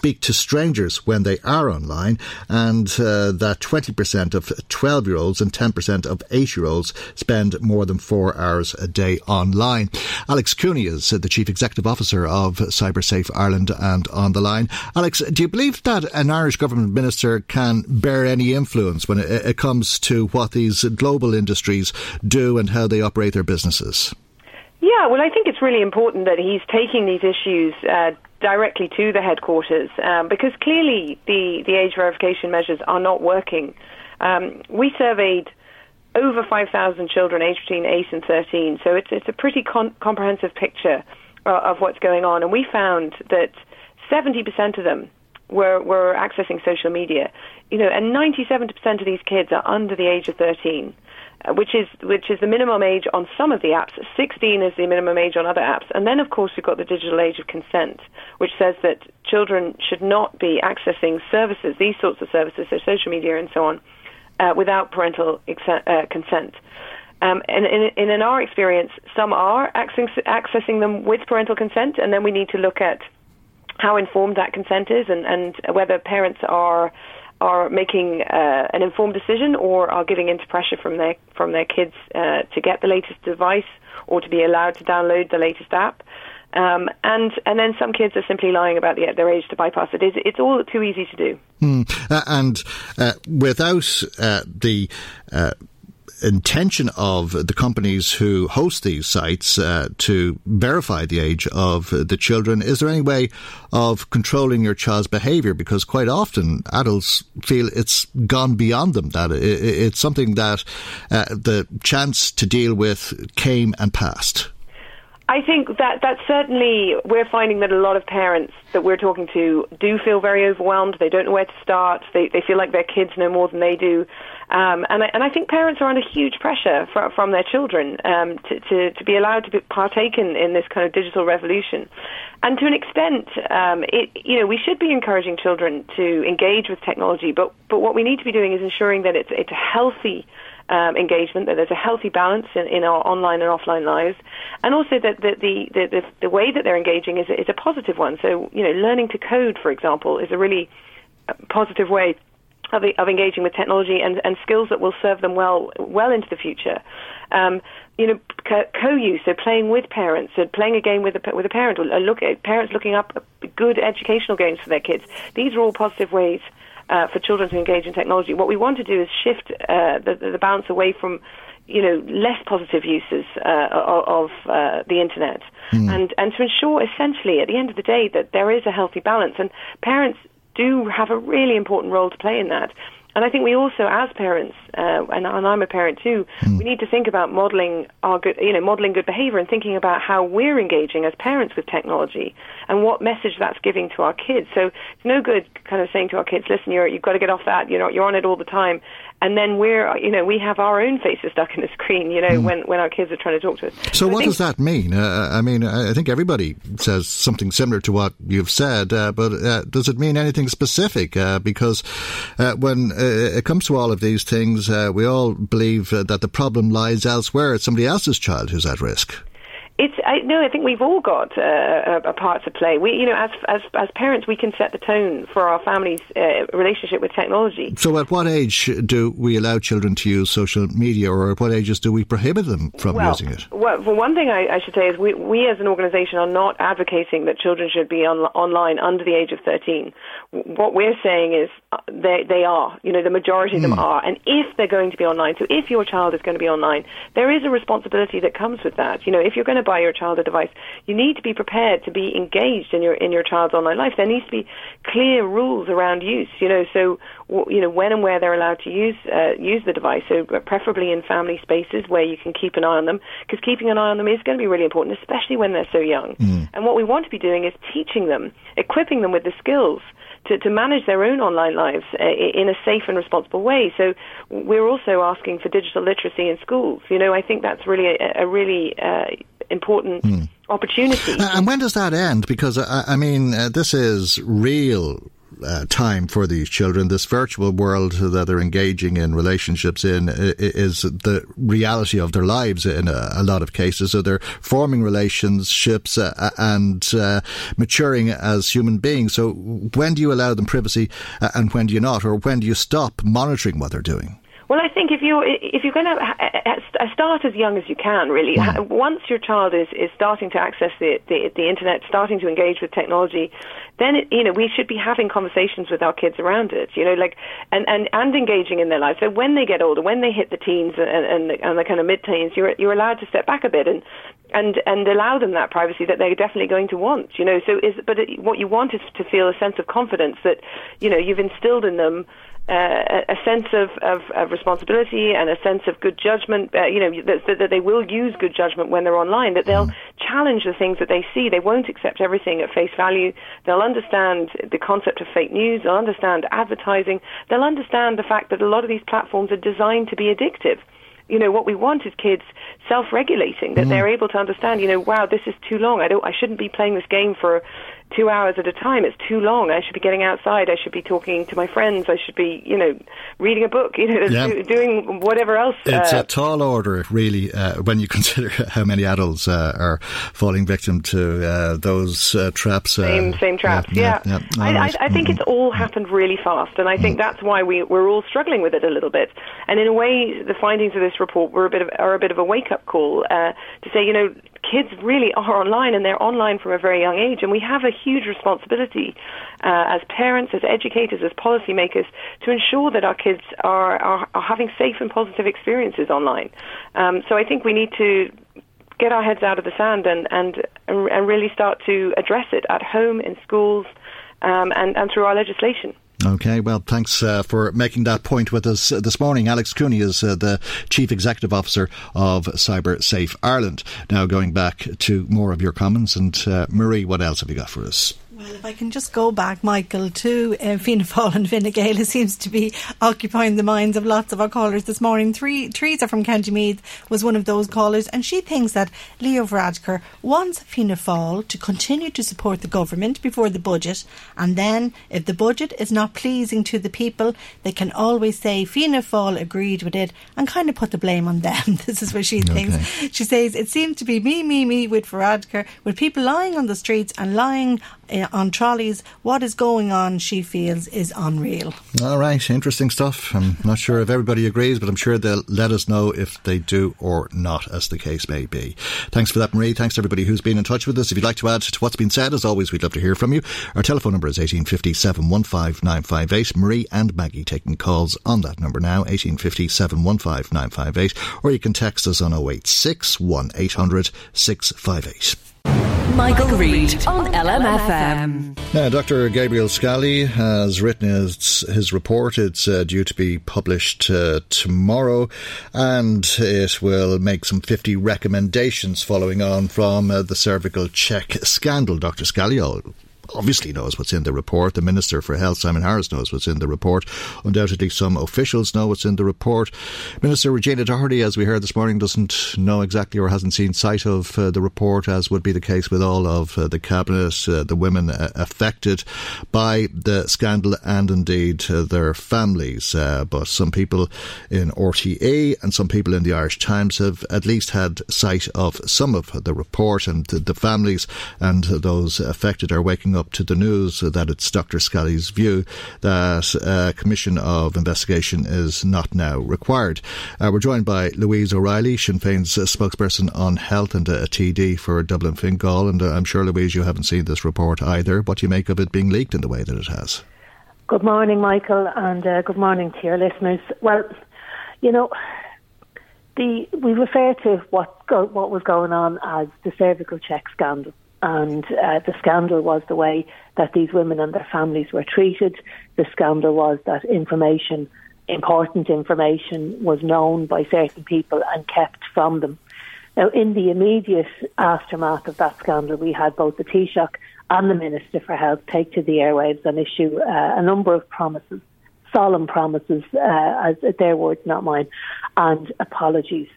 speak to strangers when they are online, and uh, that 20% of 12 year olds and 10% of 8 year olds spend more than four hours a day online. Alex Cooney is the Chief Executive Officer of CyberSafe Ireland and on the line. Alex, do you believe that an Irish government minister can bear any influence when it, it comes to what these global industries do and how they operate their businesses? Yeah, well, I think it's really important that he's taking these issues uh, directly to the headquarters um, because clearly the, the age verification measures are not working. Um, we surveyed over 5,000 children aged between 8 and 13, so it's, it's a pretty con- comprehensive picture uh, of what's going on. And we found that 70% of them were, were accessing social media. You know, and 97% of these kids are under the age of 13. Uh, which is which is the minimum age on some of the apps. 16 is the minimum age on other apps, and then of course we've got the digital age of consent, which says that children should not be accessing services, these sorts of services, so social media and so on, uh, without parental uh, consent. Um, and in, in, in, our experience, some are accessing, accessing them with parental consent, and then we need to look at how informed that consent is and, and whether parents are are making uh, an informed decision or are giving into pressure from their from their kids uh, to get the latest device or to be allowed to download the latest app. Um, and and then some kids are simply lying about the, their age to bypass it. It's, it's all too easy to do. Mm. Uh, and uh, without uh, the uh, intention of the companies who host these sites uh, to verify the age of the children. Is there any way of controlling your child's behaviour? Because quite often adults feel it's gone beyond them, that it's something that uh, the chance to deal with came and passed. I think that that certainly we're finding that a lot of parents that we're talking to do feel very overwhelmed. They don't know where to start. They they feel like their kids know more than they do, um, and I, and I think parents are under huge pressure from from their children um, to, to to be allowed to partake in, in this kind of digital revolution, and to an extent, um, it you know we should be encouraging children to engage with technology, but but what we need to be doing is ensuring that it's it's a healthy um, engagement, that there's a healthy balance in, in our online and offline lives, and also that the, the, the, the, way that they're engaging is, is a positive one. So, you know, learning to code, for example, is a really uh, positive way of, of engaging with technology and, and skills that will serve them well well into the future. Um, you know, co-use, so playing with parents, so playing a game with a, with a parent, or look at parents looking up good educational games for their kids. These are all positive ways uh, for children to engage in technology. What we want to do is shift uh, the, the balance away from you know less positive uses uh, of uh, the internet, mm. and and to ensure essentially at the end of the day that there is a healthy balance, and parents do have a really important role to play in that. And I think we also, as parents, uh, and, and, I'm a parent too, mm. we need to think about modeling our good, you know, modeling good behavior and thinking about how we're engaging as parents with technology and what message that's giving to our kids. So it's no good kind of saying to our kids, listen, you're, you've got to get off that, you know, you're on it all the time and then we're you know we have our own faces stuck in the screen you know mm. when when our kids are trying to talk to us. So, so what does that mean? Uh, i mean i think everybody says something similar to what you've said uh, but uh, does it mean anything specific? Uh, because uh, when uh, it comes to all of these things we all believe that the problem lies elsewhere. It's somebody else's child who's at risk it's I, no, I think we've all got uh, a, a part to play. We, you know, as as as parents, we can set the tone for our family's uh, relationship with technology. So, at what age do we allow children to use social media, or at what ages do we prohibit them from well, using it? Well, for one thing, I, I should say is we, we as an organisation are not advocating that children should be on, online under the age of thirteen. What we're saying is uh, they they are. You know, the majority of them mm. are, and if they're going to be online, so if your child is going to be online, there is a responsibility that comes with that. You know, if you're going to buy your child a device, you need to be prepared to be engaged in your in your child's online life. There needs to be clear rules around use. You know, so you know when and where they're allowed to use uh, use the device. So preferably in family spaces where you can keep an eye on them, because keeping an eye on them is going to be really important, especially when they're so young. Mm. And what we want to be doing is teaching them, equipping them with the skills to, to manage their own online lives uh, in a safe and responsible way. So we're also asking for digital literacy in schools. You know, I think that's really a, a really uh, important mm. opportunity. And when does that end? Because I, I mean, uh, this is real uh, time for these children. This virtual world that they're engaging in relationships in is the reality of their lives in a, a lot of cases. So they're forming relationships uh, and uh, maturing as human beings. So when do you allow them privacy uh, and when do you not? Or when do you stop monitoring what they're doing? Well, I think if you if you're going uh, uh, to uh, start as young as you can, really, mm. once your child is, is starting to access the, the the internet, starting to engage with technology, then it, you know we should be having conversations with our kids around it. You know, like and and and engaging in their lives. So when they get older, when they hit the teens and and the, and the kind of mid teens, you're you're allowed to step back a bit and and and allow them that privacy that they're definitely going to want. You know, so is but it, what you want is to feel a sense of confidence that you know you've instilled in them uh, a sense of, of, of, responsibility and a sense of good judgment. Uh, you know that, that, they will use good judgment when they're online. That they'll mm. challenge the things that they see. They won't accept everything at face value. They'll understand the concept of fake news, they'll understand advertising, they'll understand the fact that a lot of these platforms are designed to be addictive you know what we want is kids self-regulating that mm. they're able to understand you know wow this is too long i don't i shouldn't be playing this game for two hours at a time. It's too long. I should be getting outside. I should be talking to my friends. I should be, you know, reading a book. You know, yeah. doing whatever else. It's uh, a tall order, really, uh, when you consider how many adults uh, are falling victim to uh, those uh, traps. Uh, same, same traps. Yeah, yeah. yeah. I, right. I, I, think mm-hmm. it's all happened really fast, and I think mm. that's why we we're all struggling with it a little bit. And in a way, the findings of this report were a bit of are a bit of a wake up call to say, you know, kids really are online and they're online from a very young age, and we have a huge responsibility uh, as parents, as educators, as policymakers to ensure that our kids are, are, are having safe and positive experiences online. Um, so I think we need to get our heads out of the sand and, and, and really start to address it at home, in schools, um, and, and through our legislation. Okay, well, thanks uh, for making that point with us uh, this morning. Alex Cooney is uh, the Chief Executive Officer of Cyber Safe Ireland. Now, going back to more of your comments, and uh, Marie, what else have you got for us? If I can just go back, Michael, to uh, Fianna Fáil and Fine Gael, seems to be occupying the minds of lots of our callers this morning. Three, Teresa from County Meath was one of those callers, and she thinks that Leo Varadkar wants Fianna Fáil to continue to support the government before the budget, and then, if the budget is not pleasing to the people, they can always say Fianna Fáil agreed with it and kind of put the blame on them. this is what she thinks. Okay. She says, it seems to be me, me, me with Varadkar, with people lying on the streets and lying uh, on trolleys. What is going on, she feels, is unreal. All right, interesting stuff. I'm not sure if everybody agrees, but I'm sure they'll let us know if they do or not, as the case may be. Thanks for that, Marie. Thanks to everybody who's been in touch with us. If you'd like to add to what's been said, as always, we'd love to hear from you. Our telephone number is 1857 15958. Marie and Maggie taking calls on that number now, 1857 15958. Or you can text us on 086 1800 658. Michael, Reade on LMFM. Now, Dr. Gabriel Scally has written his, his report. It's uh, due to be published uh, tomorrow, and it will make some 50 recommendations following on from uh, the cervical check scandal. Dr. Scally, I'll obviously knows what's in the report. The Minister for Health, Simon Harris, knows what's in the report. Undoubtedly, some officials know what's in the report. Minister Regina Doherty, as we heard this morning, doesn't know exactly or hasn't seen sight of uh, the report, as would be the case with all of uh, the cabinet, uh, the women uh, affected by the scandal, and indeed uh, their families. Uh, but some people in RTE and some people in the Irish Times have at least had sight of some of the report, and the families and those affected are waking up up to the news that it's Dr. Scally's view that a commission of investigation is not now required. Uh, we're joined by Louise O'Reilly, Sinn Féin's spokesperson on health and a TD for Dublin Fingal. And uh, I'm sure, Louise, you haven't seen this report either. What do you make of it being leaked in the way that it has? Good morning, Michael, and uh, good morning to your listeners. Well, you know, the we refer to what go, what was going on as the cervical check scandal. And uh, the scandal was the way that these women and their families were treated. The scandal was that information, important information, was known by certain people and kept from them. Now, in the immediate aftermath of that scandal, we had both the Taoiseach and the Minister for Health take to the airwaves and issue uh, a number of promises, solemn promises, uh, as their words, not mine, and apologies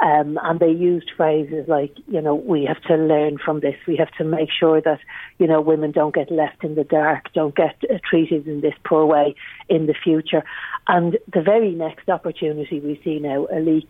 um, and they used phrases like, you know, we have to learn from this. We have to make sure that, you know, women don't get left in the dark, don't get uh, treated in this poor way in the future. And the very next opportunity we see now, a leak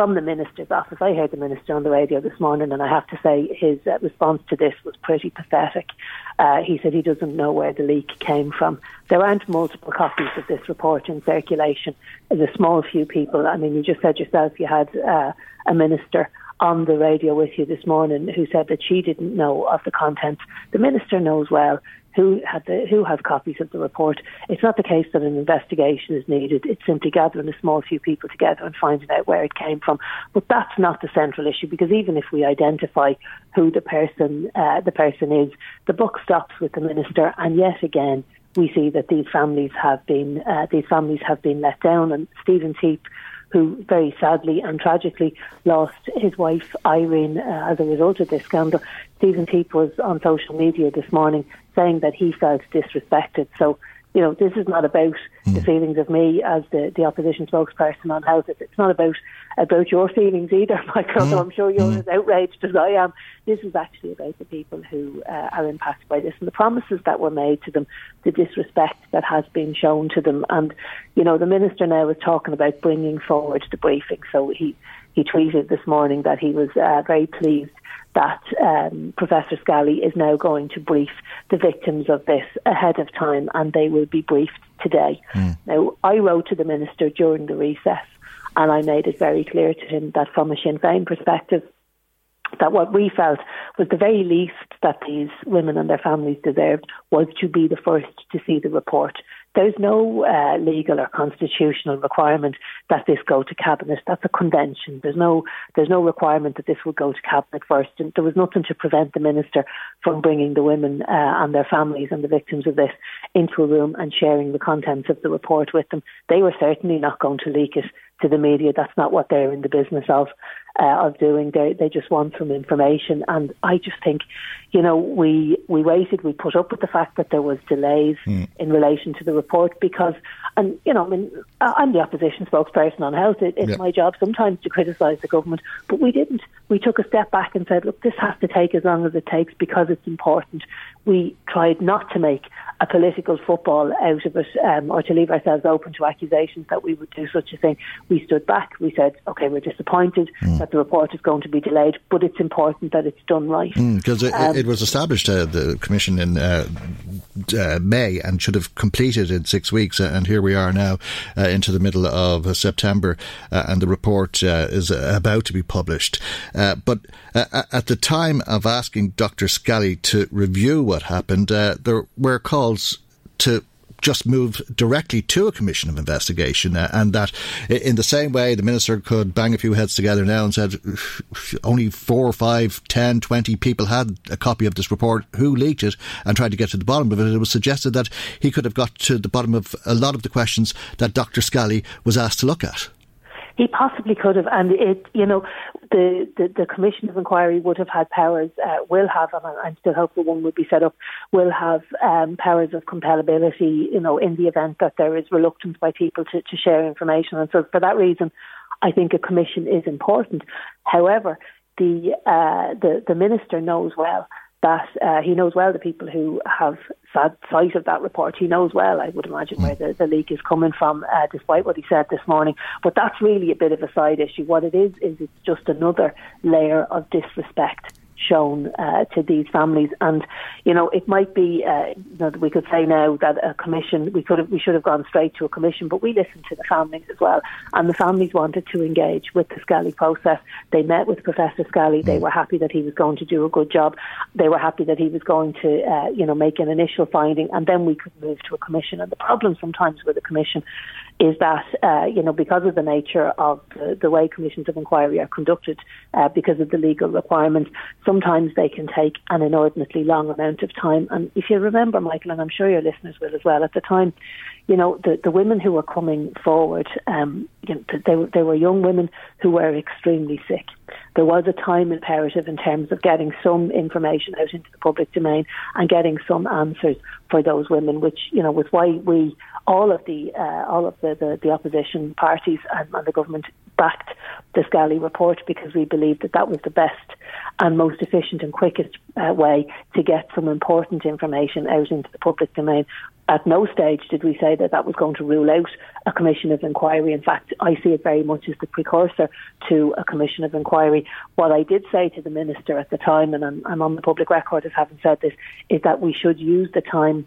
from the minister's office. I heard the minister on the radio this morning, and I have to say his uh, response to this was pretty pathetic. Uh, he said he doesn't know where the leak came from. There aren't multiple copies of this report in circulation. There's a small few people. I mean, you just said yourself you had uh, a minister on the radio with you this morning who said that she didn't know of the contents. The minister knows well who had the, who has copies of the report. It's not the case that an investigation is needed. It's simply gathering a small few people together and finding out where it came from. But that's not the central issue because even if we identify who the person uh, the person is, the book stops with the minister. And yet again, we see that these families have been uh, these families have been let down. And Stephen Teap who very sadly and tragically lost his wife Irene uh, as a result of this scandal. Stephen Teap was on social media this morning saying that he felt disrespected. So you know, this is not about mm. the feelings of me as the, the opposition spokesperson on health. It's not about about your feelings either, Michael. Mm. I'm sure you're mm. as outraged as I am. This is actually about the people who uh, are impacted by this and the promises that were made to them, the disrespect that has been shown to them. And you know, the minister now is talking about bringing forward the briefing. So he he tweeted this morning that he was uh, very pleased that um, Professor Scally is now going to brief the victims of this ahead of time and they will be briefed today. Mm. Now, I wrote to the Minister during the recess and I made it very clear to him that from a Sinn Féin perspective, that what we felt was the very least that these women and their families deserved was to be the first to see the report. There's no uh, legal or constitutional requirement that this go to cabinet. That's a convention. There's no there's no requirement that this will go to cabinet first. And there was nothing to prevent the minister from bringing the women uh, and their families and the victims of this into a room and sharing the contents of the report with them. They were certainly not going to leak it to the media. That's not what they're in the business of uh, of doing. They they just want some information, and I just think, you know, we we waited, we put up with the fact that there was delays mm. in relation to the report because, and you know, I mean, I'm the opposition spokesperson on health. It, it's yeah. my job sometimes to criticise the government, but we didn't. We took a step back and said, look, this has to take as long as it takes because it's important. We tried not to make a political football out of it um, or to leave ourselves open to accusations that we would do such a thing. We stood back. We said, okay, we're disappointed mm. that the report is going to be delayed, but it's important that it's done right. Because mm, it, um, it, was established, uh, the Commission, in uh, uh, May and should have completed in six weeks. Uh, and here we are now uh, into the middle of September, uh, and the report is about to be published. but at the time of asking Dr. Scally to review what happened, there were calls to just move directly to a commission of investigation, uh, and that in the same way the minister could bang a few heads together now and said only four, five, ten, twenty people had a copy of this report. Who leaked it? And tried to get to the bottom of it. It was suggested that he could have got to the bottom of a lot of the questions that Dr. Scally was asked to look at. He possibly could have, and it, you know, the, the, the Commission of Inquiry would have had powers, uh, will have, and I'm still hopeful one would be set up, will have um, powers of compellability, you know, in the event that there is reluctance by people to, to share information. And so for that reason, I think a commission is important. However, the, uh, the, the minister knows well that uh, he knows well the people who have sad sight of that report. He knows well, I would imagine, where the, the leak is coming from, uh, despite what he said this morning. But that's really a bit of a side issue. What it is, is it's just another layer of disrespect shown uh, to these families. And you know, it might be uh, you know, we could say now that a commission we could have we should have gone straight to a commission, but we listened to the families as well, and the families wanted to engage with the Scally process. They met with Professor Scally. They mm. were happy that he was going to do a good job. They were happy that he was going to uh, you know make an initial finding, and then we could move to a commission. And the problem sometimes with a commission is that, uh, you know, because of the nature of the, the way commissions of inquiry are conducted, uh, because of the legal requirements, sometimes they can take an inordinately long amount of time. And if you remember, Michael, and I'm sure your listeners will as well, at the time, you know, the, the women who were coming forward, um, you know, they, they were young women who were extremely sick. There was a time imperative in terms of getting some information out into the public domain and getting some answers for those women, which, you know, was why we all of the uh, all of the, the, the opposition parties and, and, the government backed the Scally report because we believed that that was the best and most efficient and quickest uh, way to get some important information out into the public domain. At no stage did we say that that was going to rule out a commission of inquiry. In fact, I see it very much as the precursor to a commission of inquiry. What I did say to the minister at the time, and I'm, I'm on the public record as having said this, is that we should use the time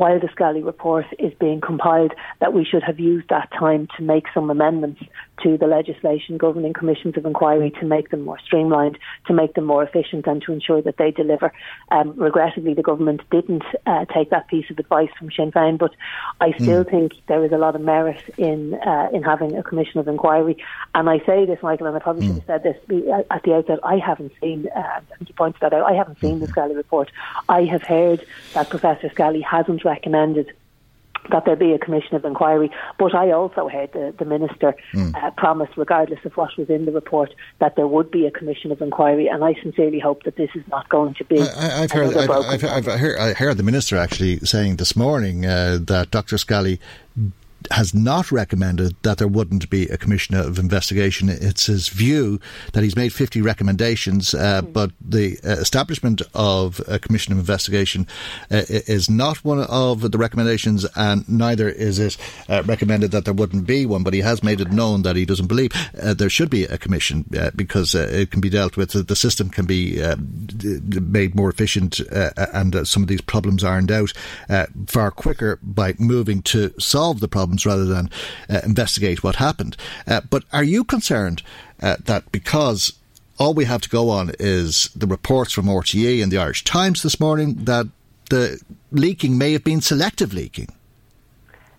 while the Scally report is being compiled, that we should have used that time to make some amendments to the legislation governing commissions of inquiry to make them more streamlined, to make them more efficient, and to ensure that they deliver. Um, regrettably, the government didn't uh, take that piece of advice from Sinn Féin, but I hmm. still mm. think there is a lot of merit in uh, in having a commission of inquiry. And I say this, Michael, and I probably mm. should have said this at the outset. I haven't seen. Uh, you pointed that out. I haven't seen mm. the Scally report. I have heard that Professor Scally hasn't recommended that there be a commission of inquiry. But I also heard the, the minister mm. uh, promise, regardless of what was in the report, that there would be a commission of inquiry. And I sincerely hope that this is not going to be. I, have heard, I've, I've, I've, heard, I heard the minister actually saying this morning uh, that Dr. Scally has not recommended that there wouldn't be a commissioner of investigation. It's his view that he's made 50 recommendations, uh, mm. but the uh, establishment of a commission of investigation uh, is not one of the recommendations, and neither is it uh, recommended that there wouldn't be one. But he has made it known that he doesn't believe uh, there should be a commission uh, because it can be dealt with. The system can be made more efficient, and some of these problems ironed out far quicker by moving to solve the problem problems rather than uh, investigate what happened. Uh, but are you concerned uh, that because all we have to go on is the reports from RTE and the Irish Times this morning that the leaking may have been selective leaking?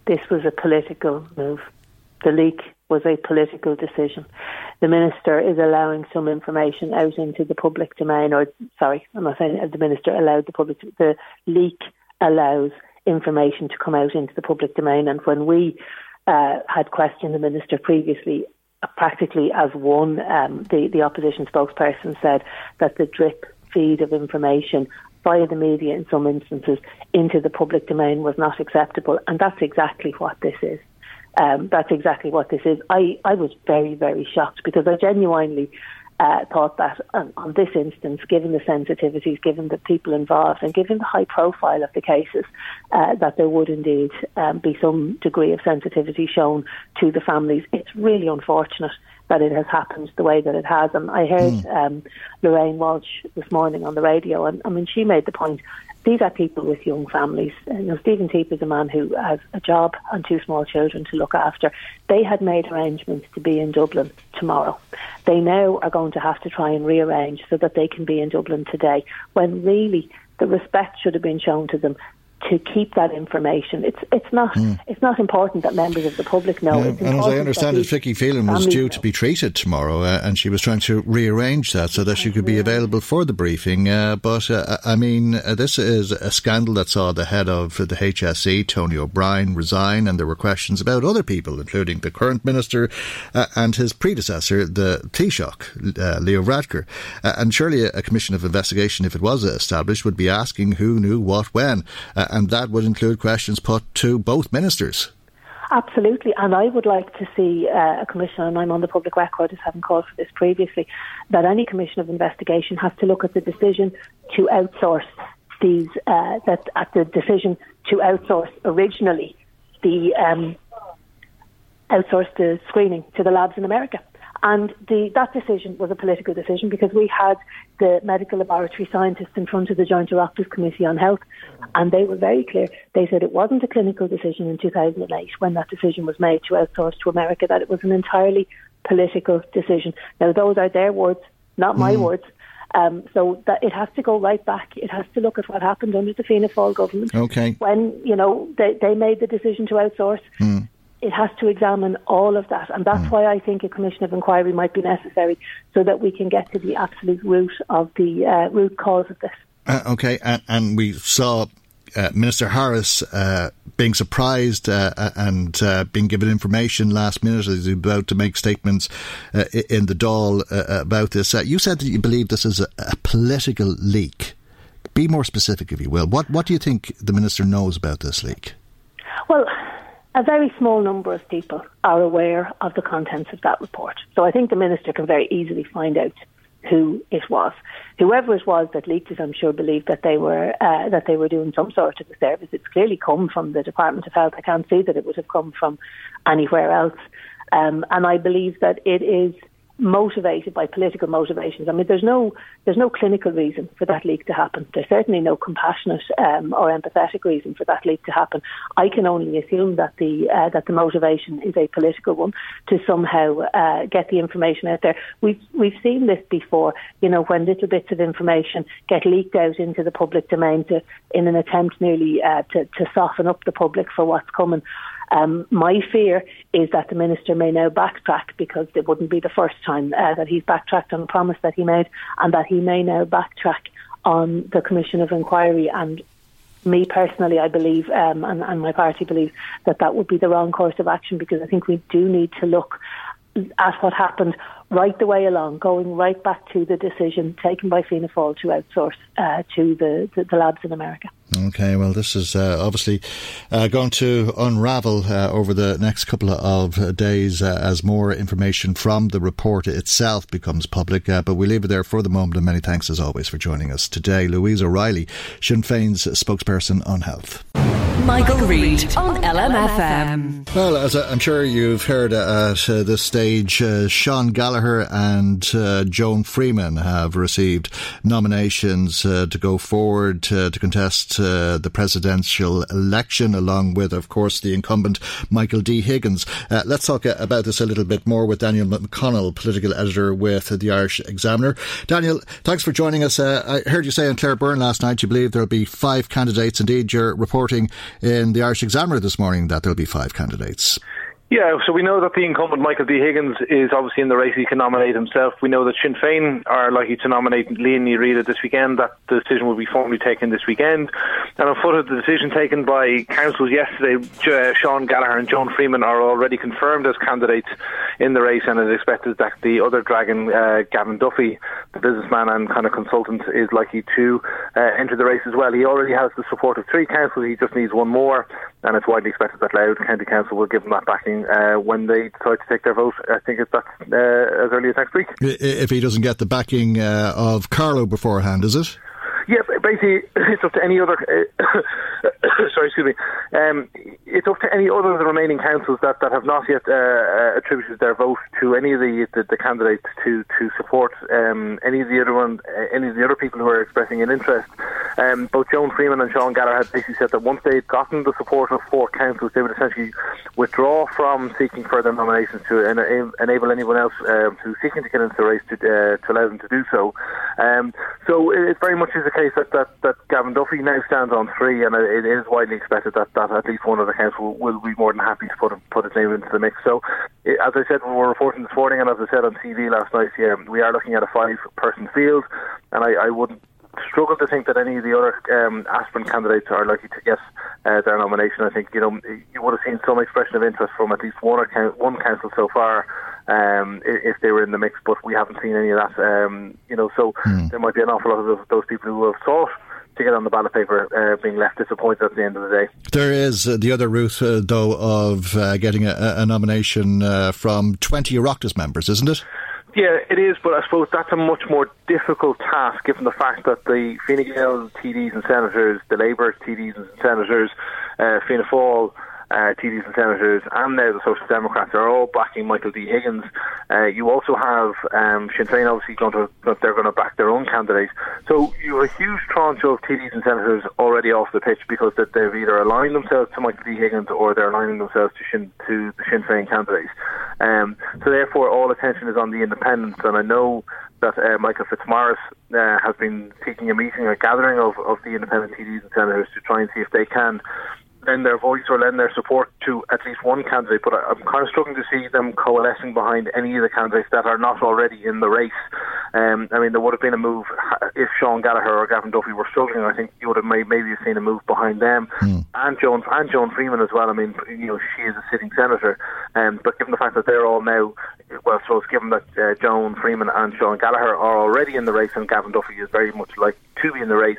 This was a political move. The leak was a political decision. The minister is allowing some information out into the public domain, or sorry, I'm not saying the minister allowed the public. The leak allows information to come out into the public domain. And when we uh, had questioned the minister previously, uh, practically as one, um, the, the opposition spokesperson said that the drip feed of information via the media in some instances into the public domain was not acceptable. And that's exactly what this is. Um, that's exactly what this is. I, I was very, very shocked because I genuinely uh, thought that um, on this instance, given the sensitivities, given the people involved, and given the high profile of the cases, uh, that there would indeed um, be some degree of sensitivity shown to the families. It's really unfortunate that it has happened the way that it has. And I heard mm. um, Lorraine Walsh this morning on the radio, and I mean, she made the point these are people with young families. Uh, you know, Stephen Teap is a man who has a job and two small children to look after. They had made arrangements to be in Dublin tomorrow. They now are going to have to try and rearrange so that they can be in Dublin today, when really the respect should have been shown to them to keep that information. It's it's not mm. it's not important that members of the public know. Yeah, and as I understand it, Vicky Phelan was due to be treated tomorrow, uh, and she was trying to rearrange that so that she could be available for the briefing. Uh, but uh, I mean, uh, this is a scandal that saw the head of the HSE, Tony O'Brien, resign, and there were questions about other people, including the current minister uh, and his predecessor, the Taoiseach, uh, Leo Varadkar. and surely a, a, commission of investigation, if it was established, would be asking who knew what when and that would include questions put to both ministers. Absolutely, and I would like to see uh, a commission, and I'm on the public record as having called for this previously, that any commission of investigation has to look at the decision to outsource these, uh, that at the decision to outsource originally the um, outsource the screening to the labs in America. And the, that decision was a political decision because we had the medical laboratory scientists in front of the Joint Oireachtas Committee on Health, and they were very clear. They said it wasn't a clinical decision in 2008 when that decision was made to outsource to America, that it was an entirely political decision. Now, those are their words, not my mm. words. Um, so that it has to go right back. It has to look at what happened under the Fianna Fáil government. Okay. When you know they, they made the decision to outsource, mm it has to examine all of that. And that's mm. why I think a commission of inquiry might be necessary so that we can get to the absolute root of the uh, root cause of this. Uh, okay, and, and, we saw uh, Minister Harris uh, being surprised uh, and uh, being given information last minute as he's about to make statements in the Dáil about this. you said that you believe this is a, a political leak. Be more specific, if you will. What What do you think the minister knows about this leak? Well, a very small number of people are aware of the contents of that report. So I think the minister can very easily find out who it was. Whoever it was that leaked it, I'm sure believed that they were uh, that they were doing some sort of a service. It's clearly come from the Department of Health. I can't see that it would have come from anywhere else. Um, and I believe that it is motivated by political motivations. I mean, there's no there's no clinical reason for that leak to happen. There's certainly no compassionate um, or empathetic reason for that leak to happen. I can only assume that the uh, that the motivation is a political one to somehow uh, get the information out there. We've we've seen this before. You know, when little bits of information get leaked out into the public domain to in an attempt nearly uh, to to soften up the public for what's coming. Um, my fear is that the minister may now backtrack because it wouldn't be the first time uh, that he's backtracked on a promise that he made, and that he may now backtrack on the commission of inquiry. And me personally, I believe, um, and, and my party believes that that would be the wrong course of action because I think we do need to look at what happened right the way along, going right back to the decision taken by Fianna Fáil to outsource uh, to the, the, the, labs in America. Okay, well, this is uh, obviously uh, going to unravel uh, over the next couple of days uh, as more information from the report itself becomes public. Uh, but we leave it there for the moment, and many thanks as always for joining us today. Louise O'Reilly, Sinn Féin's spokesperson on health. Michael, Reade on LMFM. Well, as I'm sure you've heard at uh, this stage, uh, Sean Gallagher and uh, Joan Freeman have received nominations uh, to go forward to contest uh, the presidential election, along with, of course, the incumbent Michael D. Higgins. Uh, let's talk about this a little bit more with Daniel McConnell, political editor with the Irish Examiner. Daniel, thanks for joining us. I heard you say on Claire Byrne last night you believe there'll be five candidates. Indeed, you're reporting in the Irish Examiner this morning that there'll be five candidates. Yeah, so we know that the incumbent Michael D. Higgins is obviously in the race. He can nominate himself. We know that Sinn Féin are likely to nominate Liadh Ní this weekend. That decision will be formally taken this weekend. And on foot of the decision taken by councils yesterday, uh, Sean Gallagher and Joan Freeman are already confirmed as candidates in the race, and it is expected that the other dragon, uh, Gavin Duffy, the businessman and kind of consultant, is likely to uh, enter the race as well. He already has the support of three councils. He just needs one more, and it's widely expected that Louth County Council will give him that backing uh, when they decide to take their vote. I think it's that's uh, as early as next week. If he doesn't get the backing uh, of Carlow beforehand, is it? Yeah, basically, it's up to any other. Uh, sorry, excuse me. Um, it's up to any other of the remaining councils that, that have not yet uh, uh, attributed their vote to any of the the, the candidates to to support um, any of the other one, uh, any of the other people who are expressing an interest. Um, both Joan Freeman and Sean Gallagher had basically said that once they'd gotten the support of four councils, they would essentially withdraw from seeking further nominations to en- enable anyone else um, who's seeking to get into the race to, uh, to allow them to do so. Um, so it very much is the case that, that, that Gavin Duffy now stands on three, and it is widely expected that, that at least one of the council will, will be more than happy to put put his name into the mix. So, as I said, we were reporting this morning, and as I said on TV last night, yeah, we are looking at a five-person field, and I, I wouldn't struggle to think that any of the other um, aspirant candidates are likely to get uh, their nomination. I think you know you would have seen some expression of interest from at least one or one council so far um, if they were in the mix, but we haven't seen any of that. Um, you know, so mm. there might be an awful lot of those people who have sought to get on the ballot paper uh, being left disappointed at the end of the day. There is uh, the other route, uh, though, of uh, getting a, a nomination uh, from 20 Oireachtas members, isn't it? Yeah, it is, but I suppose that's a much more difficult task given the fact that the Fine Gael TDs and senators, the Labour TDs and senators, uh, Fianna Fáil, uh, TDs and senators, and now the Social Democrats are all backing Michael D. Higgins. Uh, you also have um, Sinn Féin obviously going to they're going to back their own candidates. So you have a huge tranche of TDs and senators already off the pitch because that they've either aligned themselves to Michael D. Higgins or they're aligning themselves to Sinn, to the Sinn Féin candidate. Um, so therefore, all attention is on the independents, and I know that uh, Michael Fitzmaurice uh, has been seeking a meeting, a gathering of, of the independent TDs and senators to try and see if they can lend their voice or lend their support to at least one candidate. But I'm kind of struggling to see them coalescing behind any of the candidates that are not already in the race. Um, I mean, there would have been a move if Sean Gallagher or Gavin Duffy were struggling. I think you would have may, maybe seen a move behind them mm. and Joan and Joan Freeman as well. I mean, you know, she is a sitting senator, um, but given the fact that they're all now, well, so it's given that uh, Joan Freeman and Sean Gallagher are already in the race and Gavin Duffy is very much like to be in the race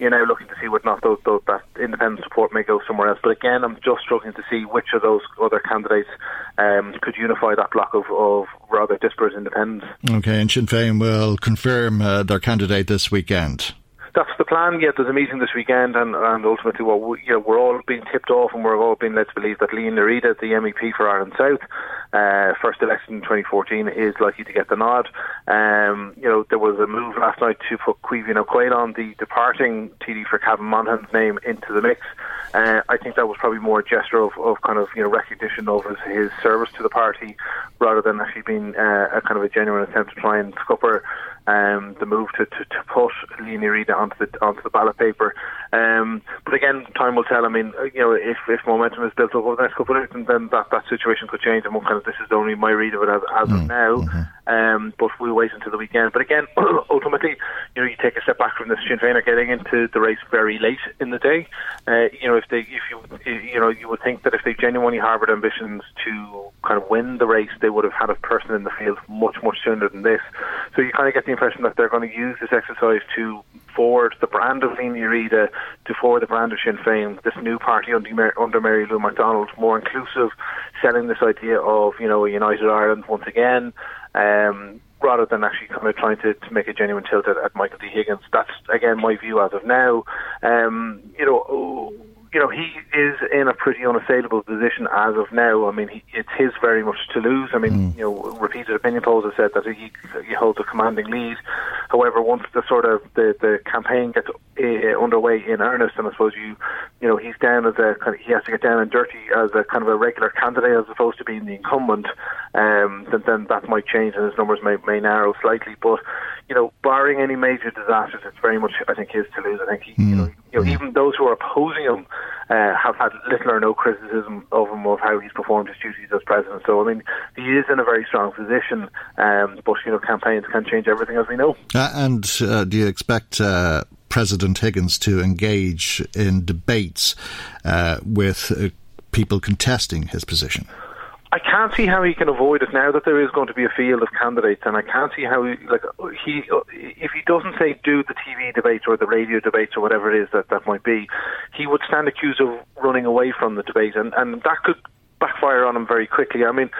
you're now looking to see whether not those, those, that independent support may go somewhere else. But again, I'm just struggling to see which of those other candidates um, could unify that block of, of, rather disparate independents. Okay, and Sinn Féin will confirm uh, their candidate this weekend that's the plan. Yeah, there's a meeting this weekend, and, and ultimately, what we, you know, we're all being tipped off, and we're all being led to believe that Ní Riada, the MEP for Ireland South, uh, first election in 2014, is likely to get the nod. Um, you know, there was a move last night to put Caoimhín Ó the departing TD for Cavan Monaghan's name, into the mix. Uh, I think that was probably more a gesture of, of kind of you know recognition of his, his service to the party, rather than actually being uh, a kind of a genuine attempt to try and scupper um, the move to, to, to put Ní onto the onto the ballot paper. Um, but again, time will tell. I mean, uh, you know, if, if momentum is built up over the next couple of weeks, then that, that situation could change. And kind of this is only my read of it as, as mm. of now. Mm-hmm. Um, but we'll wait until the weekend. But again, ultimately, you know, you take a step back from this. Sinn Féin are getting into the race very late in the day. Uh, you know, if they, if you, you know, you would think that if they genuinely harboured ambitions to kind of win the race, they would have had a person in the field much, much sooner than this. So you kind of get the impression that they're going to use this exercise to forward the brand of Liadh Riada, to forward the brand of Sinn Féin, this new party under, under Mary Lou McDonald, more inclusive, selling this idea of, you know, a united Ireland once again. Um, rather than actually kind of trying to, to make a genuine tilt at, at Michael D. Higgins. That's again my view as of now. Um, you know, you know, he is in a pretty unassailable position as of now. I mean, he, it's his very much to lose. I mean, mm. you know, repeated opinion polls have said that he, he holds a commanding lead. However, once the sort of the, the campaign gets uh, underway in earnest, and I suppose you, you know, he's down as a kind of, he has to get down and dirty as a kind of a regular candidate as opposed to being the incumbent. Um, then, then that might change and his numbers may, may narrow slightly. But you know, barring any major disasters, it's very much I think his to lose. I think he, mm. you know, you know, even those who are opposing him uh, have had little or no criticism of him of how he's performed his duties as president. So I mean, he is in a very strong position. Um, but you know, campaigns can change everything, as we know. Uh, and uh, do you expect? Uh, president Higgins to engage in debates uh, with uh, people contesting his position? I can't see how he can avoid it now that there is going to be a field of candidates, and I can't see how like he if he doesn't say do the TV debates or the radio debates or whatever it is that that might be, he would stand accused of running away from the debate, and and that could backfire on him very quickly. I mean,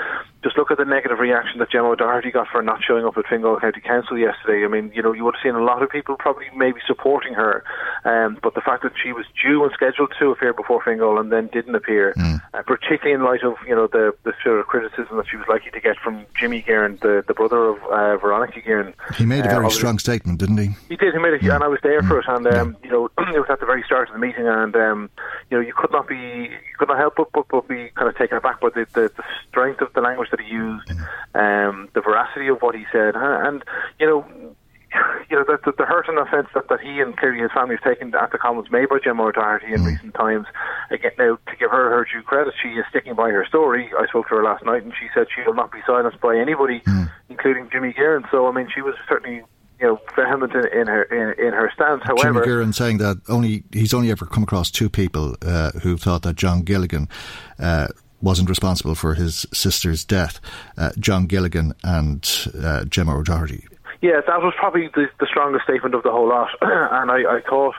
just look at the negative reaction that Gemma O'Doherty got for not showing up at Fingal County Council yesterday. I mean, you know, you would have seen a lot of people probably maybe supporting her, um, but the fact that she was due and scheduled to appear before Fingal and then didn't appear, mm. uh, particularly in light of you know the the sort of criticism that she was likely to get from Jimmy Guerin, the the brother of uh, Veronica Guerin. He made a very uh, strong statement, didn't he? He did. He made it, yeah. and I was there mm. for it. And um, yeah. you know, it was at the very start of the meeting, and um, you know, you could not be, you could not help but, but, but be kind of taken aback by the, the, the strength of the language that he used, um, the veracity of what he said, and you know, you know, the, the, the hurt and offence that, that he and clearly his family have taken at the comments made by Gemma O'Doherty in mm. recent times. Again, now, to give her her due credit, she is sticking by her story. I spoke to her last night and she said she will not be silenced by anybody, mm. including Jimmy Guerin. So, I mean, she was certainly you know, vehement in, in her in, in, her stance. However, Jimmy Guerin saying that only he's only ever come across two people uh, who thought that John Gilligan uh, wasn't responsible for his sister's death, uh, John Gilligan and uh, Gemma O'Doherty. Yeah, that was probably the, the strongest statement of the whole lot, and I, I thought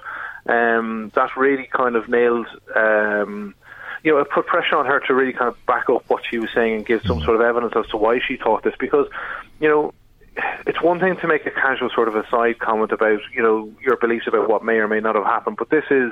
um, that really kind of nailed. Um, you know, it put pressure on her to really kind of back up what she was saying and give some mm. sort of evidence as to why she thought this. Because, you know, it's one thing to make a casual sort of a side comment about, you know, your beliefs about what may or may not have happened, but this is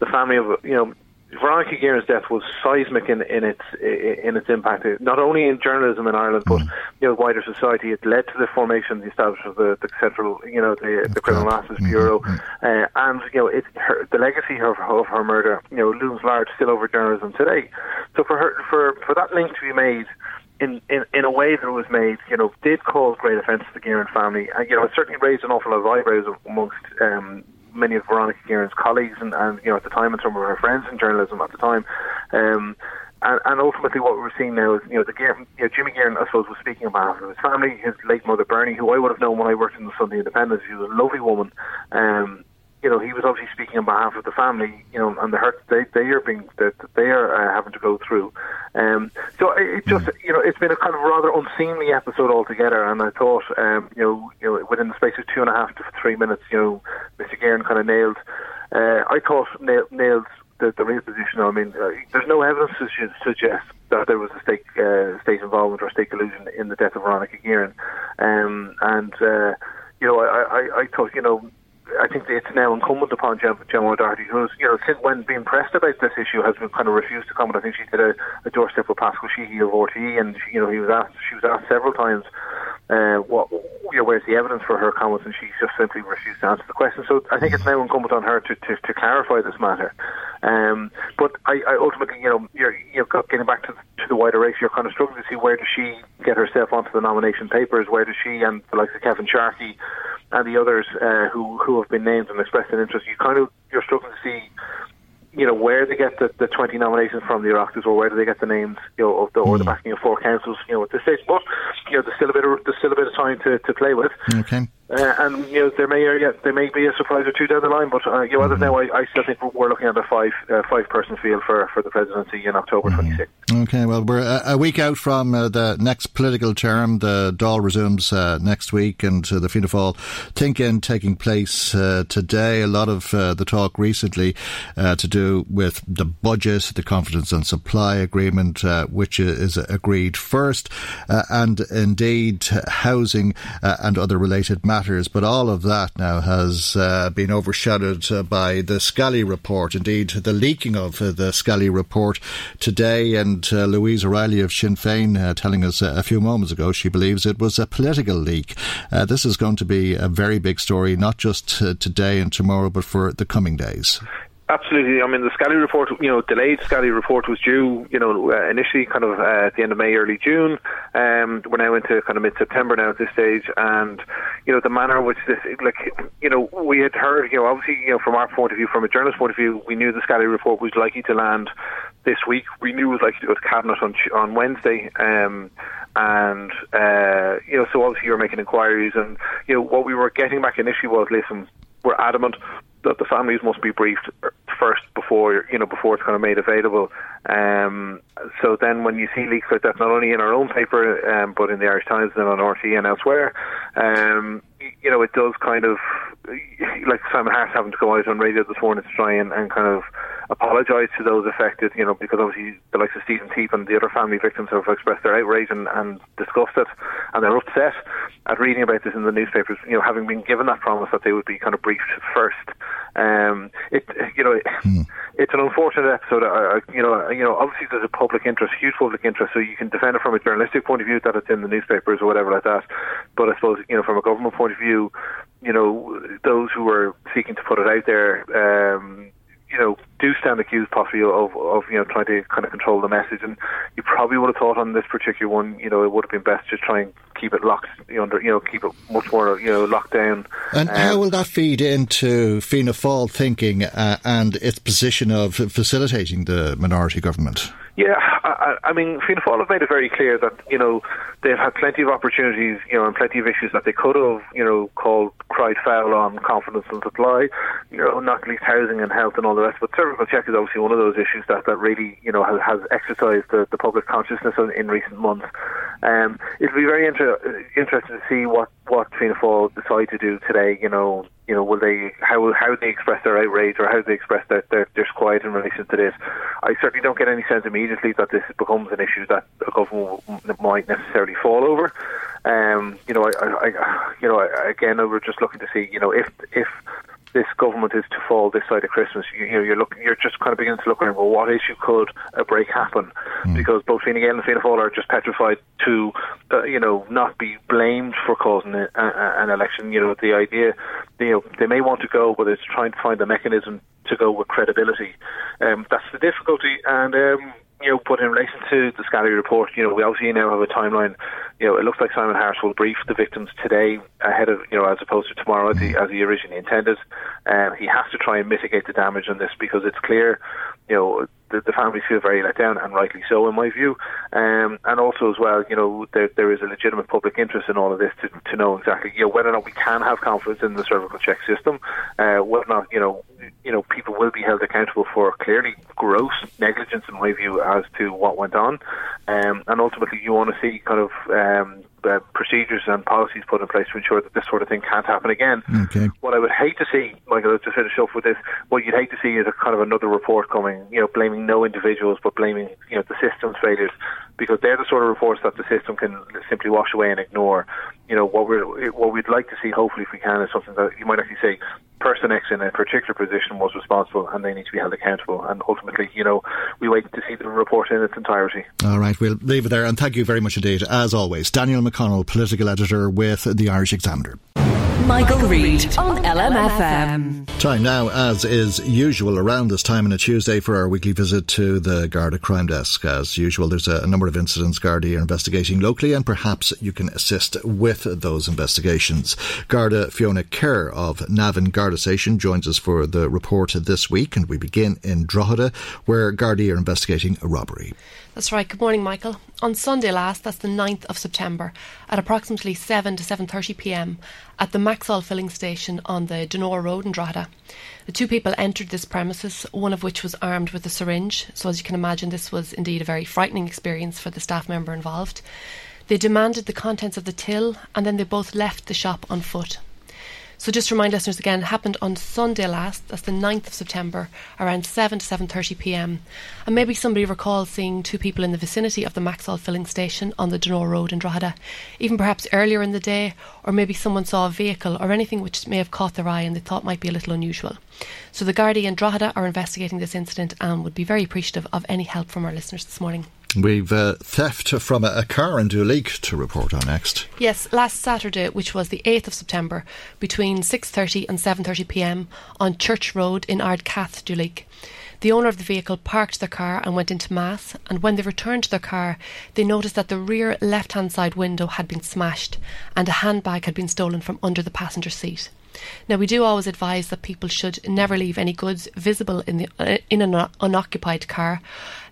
the family of, you know, Veronica Guerin's death was seismic in, in its in its impact, not only in journalism in Ireland, but you know wider society. It led to the formation, the establishment of the, the central, you know, the, the Criminal Justice mm-hmm. Bureau, mm-hmm. uh, and you know, it, her, the legacy of, of her murder, you know, looms large still over journalism today. So for her, for for that link to be made. In, in, in a way that it was made, you know, did cause great offence to the Guerin family. And, you know, it certainly raised an awful lot of eyebrows amongst um, many of Veronica Guerin's colleagues and, and you know at the time and some of her friends in journalism at the time. Um, and, and ultimately, what we're seeing now is, you know, the you know, Jimmy Guerin, I suppose, was speaking on behalf of his family, his late mother Bernie, who I would have known when I worked in the Sunday Independent. She was a lovely woman, um, you know, he was obviously speaking on behalf of the family, you know, and the hurt they they are being that they are uh, having to go through. Um, so it just, you know, it's been a kind of rather unseemly episode altogether. And I thought, um, you know, you know, within the space of two and a half to three minutes, you know, Mr. Guerin kind of nailed. Uh, I thought nailed, nailed the, the real position. I mean, uh, there's no evidence to suggest that there was a state uh, state involvement or state collusion in the death of Veronica Guerin. Um, and uh, you know, I, I, I thought, you know I think it's now incumbent upon Gemma O'Doherty, who's, you know, since when being pressed about this issue, has been kind of refused to comment. I think she did a, a doorstep with Paschal Sheehy of RTE, and she, you know, he was asked, she was asked several times, uh, what, you know, where's the evidence for her comments, and she just simply refused to answer the question. So I think it's now incumbent on her to, to, to clarify this matter. Um, but I, I ultimately, you know, you're, you're getting back to, to the wider race, you're kind of struggling to see where does she get herself onto the nomination papers, where does she and the likes of Kevin Sharkey and the others uh, who who have been named and expressed an interest, you kind of you're struggling to see you know, where they get the, the 20 nominations from the Oireachtas or where do they get the names, you know, of the, or the hmm. backing of four councils, you know, at this stage. But, you know, there's still a bit of, there's still a bit of time to, to play with. Okay. Uh, and you know there may uh, yeah, there may be a surprise or two down the line, but uh, you know, as of now, I, I, still think we're looking at a five uh, five person field for, for the presidency in October mm-hmm. 26th. Okay, well, we're a, week out from uh, the next political term. The Dáil resumes uh, next week, and the Fianna Fáil think-in taking place today. A lot of the talk recently to do with the budget, the confidence and supply agreement, which is agreed first, and indeed housing and other related matters but all of that now has uh, been overshadowed uh, by the Scally report. Indeed, the leaking of uh, the Scally report today, and uh, Louise O'Reilly of Sinn Féin uh, telling us a few moments ago she believes it was a political leak. Uh, this is going to be a very big story, not just today and tomorrow, but for the coming days. Absolutely. I mean, the Scally report, you know, delayed Scally report was due, you know, uh, initially kind of uh, at the end of May, early June. Um, we're now into kind of mid-September now at this stage, and you know, the manner in which this, like, you know, we had heard, you know, obviously, you know, from our point of view, from a journalist point of view, we knew the Scally report was likely to land this week. We knew it was likely to go to cabinet on on Wednesday, um, and uh, you know, so obviously you're making inquiries, and you know, what we were getting back initially was, listen, we're adamant that the families must be briefed first before you know before it's kind of made available. Um, so then, when you see leaks like that, not only in our own paper um, but in the Irish Times and on RTÉ and elsewhere, um, you know, it does kind of like Simon Harris having to go out on radio this morning to try and, and kind of apologise to those affected, you know, because obviously the likes of Stephen Teap and the other family victims have expressed their outrage and, and discussed it, and they're upset at reading about this in the newspapers, you know, having been given that promise that they would be kind of briefed first. Um, it, you know, hmm. it's an unfortunate episode. Uh, you know, you know, obviously there's a public interest, huge public interest, so you can defend it from a journalistic point of view that it's in the newspapers or whatever like that. But I suppose, you know, from a government point view, you know, those who are seeking to put it out there, um, you know, do stand accused possibly of, of, you know, trying to kind of control the message. And you probably would have thought on this particular one, you know, it would have been best to try and keep it locked under, you know, keep it much more, you know, locked down. And um, how will that feed into Fianna Fáil thinking uh, and its position of facilitating the minority government? Yeah, I, I mean, Fianna Fáil have made it very clear that you know they've had plenty of opportunities, you know, and plenty of issues that they could have, you know, called cried foul on confidence and supply, you know, not least housing and health and all the rest. But cervical check is obviously one of those issues that, that really, you know, has, has exercised the, the public consciousness in, in recent months. Um, it'll be very interesting to see what what Fianna Fáil decide to do today. You know, you know, will they how how they express their outrage or how they express their, their disquiet in relation to this? I certainly don't get any sense immediately that this becomes an issue that a government might necessarily fall over. Um, you know, I, I, I you know, again, we're just looking to see, you know, if if this government is to fall this side of Christmas, you, you know, you're looking, you're just kind of beginning to look around. Well, what issue could a break happen? Mm. Because both Fine Gael and Fianna Fáil are just petrified to, uh, you know, not be blamed for causing a, a, an election. You know, the idea, you know, they may want to go, but it's trying to find a mechanism to go with credibility. Um, that's the difficulty, and. Um, you know, but in relation to the Scally report, you know, we obviously now have a timeline. You know, it looks like Simon Harris will brief the victims today ahead of, you know, as opposed to tomorrow as he, as he originally intended. Um, he has to try and mitigate the damage on this because it's clear, you know, the, the families feel very let down, and rightly so, in my view. Um, and also, as well, you know, there, there is a legitimate public interest in all of this to, to know exactly, you know, whether or not we can have confidence in the cervical check system, uh, whether or not, you know, you know, people will be held accountable for clearly gross negligence, in my view, as to what went on. Um, and ultimately, you want to see kind of um, uh, procedures and policies put in place to ensure that this sort of thing can't happen again. Okay. What I would hate to see, Michael, to finish off with this, what you'd hate to see is a kind of another report coming, you know, blaming no individuals but blaming, you know, the system's failures because they're the sort of reports that the system can simply wash away and ignore. You know, what we're what we'd like to see, hopefully, if we can, is something that you might actually say, person X in a particular position was responsible, and they need to be held accountable. And ultimately, you know, we wait to see the report in its entirety. All right, we'll leave it there, and thank you very much indeed, as always, Daniel McConnell, political editor with the Irish Examiner. Michael, Reade on LMFM. Time now, as is usual around this time on a Tuesday, for our weekly visit to the Garda Crime Desk. As usual, there's a, number of incidents Garda are investigating locally, and perhaps you can assist with those investigations. Garda Fiona Kerr of Navan Garda Station joins us for the report this week, and we begin in Drogheda, where Garda are investigating a robbery. That's right. Good morning, Michael. On Sunday last, that's the 9th of September, at approximately 7 to 7:30 p.m. at the Maxol filling station on the Donore Road in Drogheda, the two people entered this premises, one of which was armed with a syringe. So as you can imagine, this was indeed a very frightening experience for the staff member involved. They demanded the contents of the till, and then they both left the shop on foot. So just to remind listeners again, happened on Sunday last, that's the 9th of September, around 7 to 7.30pm. And maybe somebody recalls seeing two people in the vicinity of the Maxol filling station on the Donore Road in Drogheda, even perhaps earlier in the day, or maybe someone saw a vehicle or anything which may have caught their eye and they thought might be a little unusual. So the Gardaí and Drogheda are investigating this incident and would be very appreciative of any help from our listeners this morning. We've uh, theft from a, a, car in Duleek to report on next. Yes, last Saturday, which was the 8th of September, between 6.30 and 7.30pm on Church Road in Ardcath, Duleek. The owner of the vehicle parked their car and went into Mass, and when they returned to their car, they noticed that the rear left hand side window had been smashed and a handbag had been stolen from under the passenger seat. Now, we do always advise that people should never leave any goods visible in, the, uh, in an unoccupied car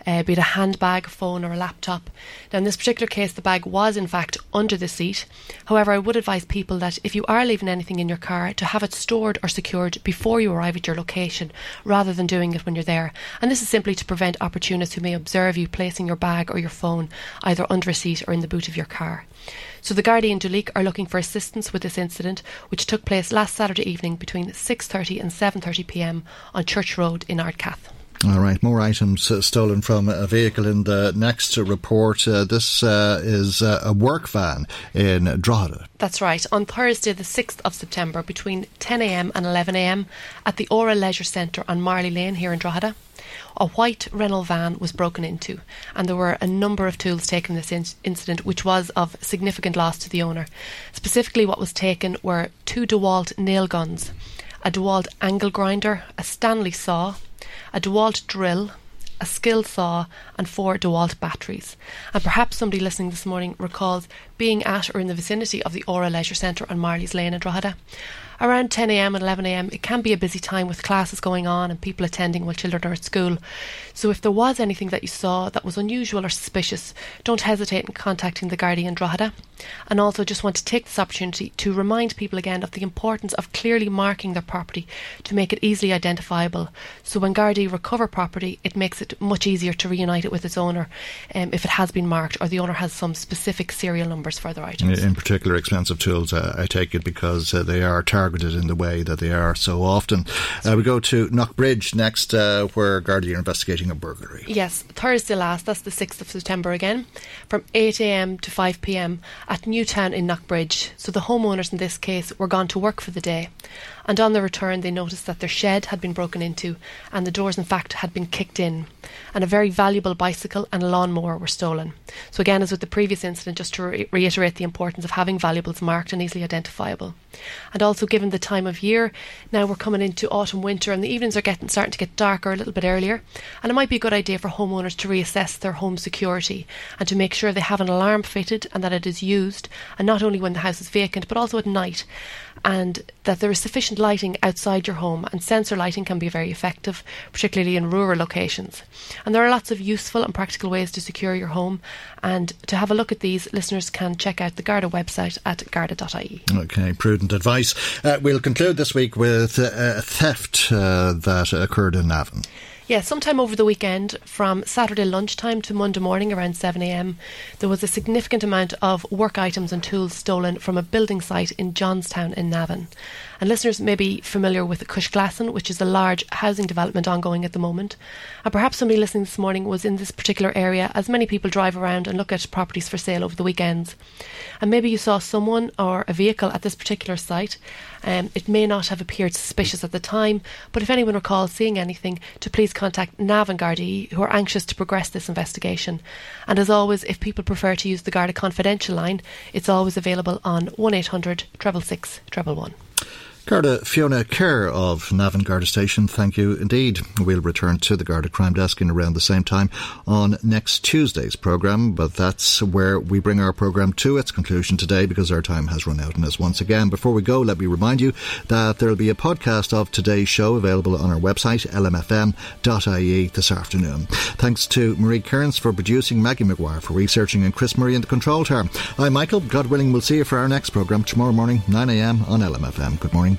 uh, be it a handbag, a phone, or a laptop. Now, in this particular case, the bag was in fact under the seat. However, I would advise people that if you are leaving anything in your car, to have it stored or secured before you arrive at your location, rather than doing it when you're there. And this is simply to prevent opportunists who may observe you placing your bag or your phone either under a seat or in the boot of your car. So the Gardaí and are looking for assistance with this incident, which took place last Saturday evening between 6:30 and 7:30 p.m. on Church Road in Ardcath. All right, more items uh, stolen from a vehicle in the next report. Uh, this uh, is uh, a work van in Drogheda. That's right. On Thursday, the 6th of September, between 10am and 11am, at the Aura Leisure Centre on Marley Lane here in Drogheda, a white Renault van was broken into, and there were a number of tools taken in this in- incident, which was of significant loss to the owner. Specifically, what was taken were two DeWalt nail guns, a DeWalt angle grinder, a Stanley saw, a DeWalt drill, a skill saw, and four DeWalt batteries. And perhaps somebody listening this morning recalls being at or in the vicinity of the Aura Leisure Centre on Marley's Lane in Drogheda around 10am and 11am, it can be a busy time with classes going on and people attending while children are at school. So if there was anything that you saw that was unusual or suspicious, don't hesitate in contacting the Guardian Drogheda. And also just want to take this opportunity to remind people again of the importance of clearly marking their property to make it easily identifiable. So when Gardaí recover property, it makes it much easier to reunite it with its owner um, if it has been marked or the owner has some specific serial numbers for their items. In particular, expensive tools, uh, I take it because uh, they are targeted in the way that they are so often. Uh, we go to Knockbridge next, uh, where Gardaí are investigating a burglary. Yes, Thursday last, that's the 6th of September again, from 8am to 5pm at Newtown in Knockbridge. So the homeowners in this case were gone to work for the day and on their return they noticed that their shed had been broken into and the doors in fact had been kicked in and a very valuable bicycle and a lawnmower were stolen. So again as with the previous incident just to re- reiterate the importance of having valuables marked and easily identifiable. And also given the time of year now we're coming into autumn winter and the evenings are getting starting to get darker a little bit earlier and it might be a good idea for homeowners to reassess their home security and to make sure they have an alarm fitted and that it is used and not only when the house is vacant but also at night and that there is sufficient lighting outside your home, and sensor lighting can be very effective, particularly in rural locations. And there are lots of useful and practical ways to secure your home. And to have a look at these, listeners can check out the Garda website at garda.ie. Okay, prudent advice. Uh, we'll conclude this week with uh, theft uh, that occurred in Navan. Yeah, sometime over the weekend, from Saturday lunchtime to Monday morning around 7am, there was a significant amount of work items and tools stolen from a building site in Johnstown in Navan. And listeners may be familiar with Cushglasson, which is a large housing development ongoing at the moment. And perhaps somebody listening this morning was in this particular area, as many people drive around and look at properties for sale over the weekends. And maybe you saw someone or a vehicle at this particular site. Um, it may not have appeared suspicious at the time, but if anyone recalls seeing anything, to please contact Navan Gardaí, who are anxious to progress this investigation. And as always, if people prefer to use the Garda Confidential line, it's always available on 1800 666 111. Garda Fiona Kerr of Navan Garda Station, thank you indeed. We'll return to the Garda Crime Desk in around the same time on next Tuesday's programme, but that's where we bring our programme to its conclusion today because our time has run out on us once again. Before we go, let me remind you that there will be a podcast of today's show available on our website, lmfm.ie, this afternoon. Thanks to Marie Kearns for producing, Maggie McGuire for researching, and Chris Murray in the control tower. I'm Michael. God willing, we'll see you for our next programme tomorrow morning, 9am on LMFM. Good morning.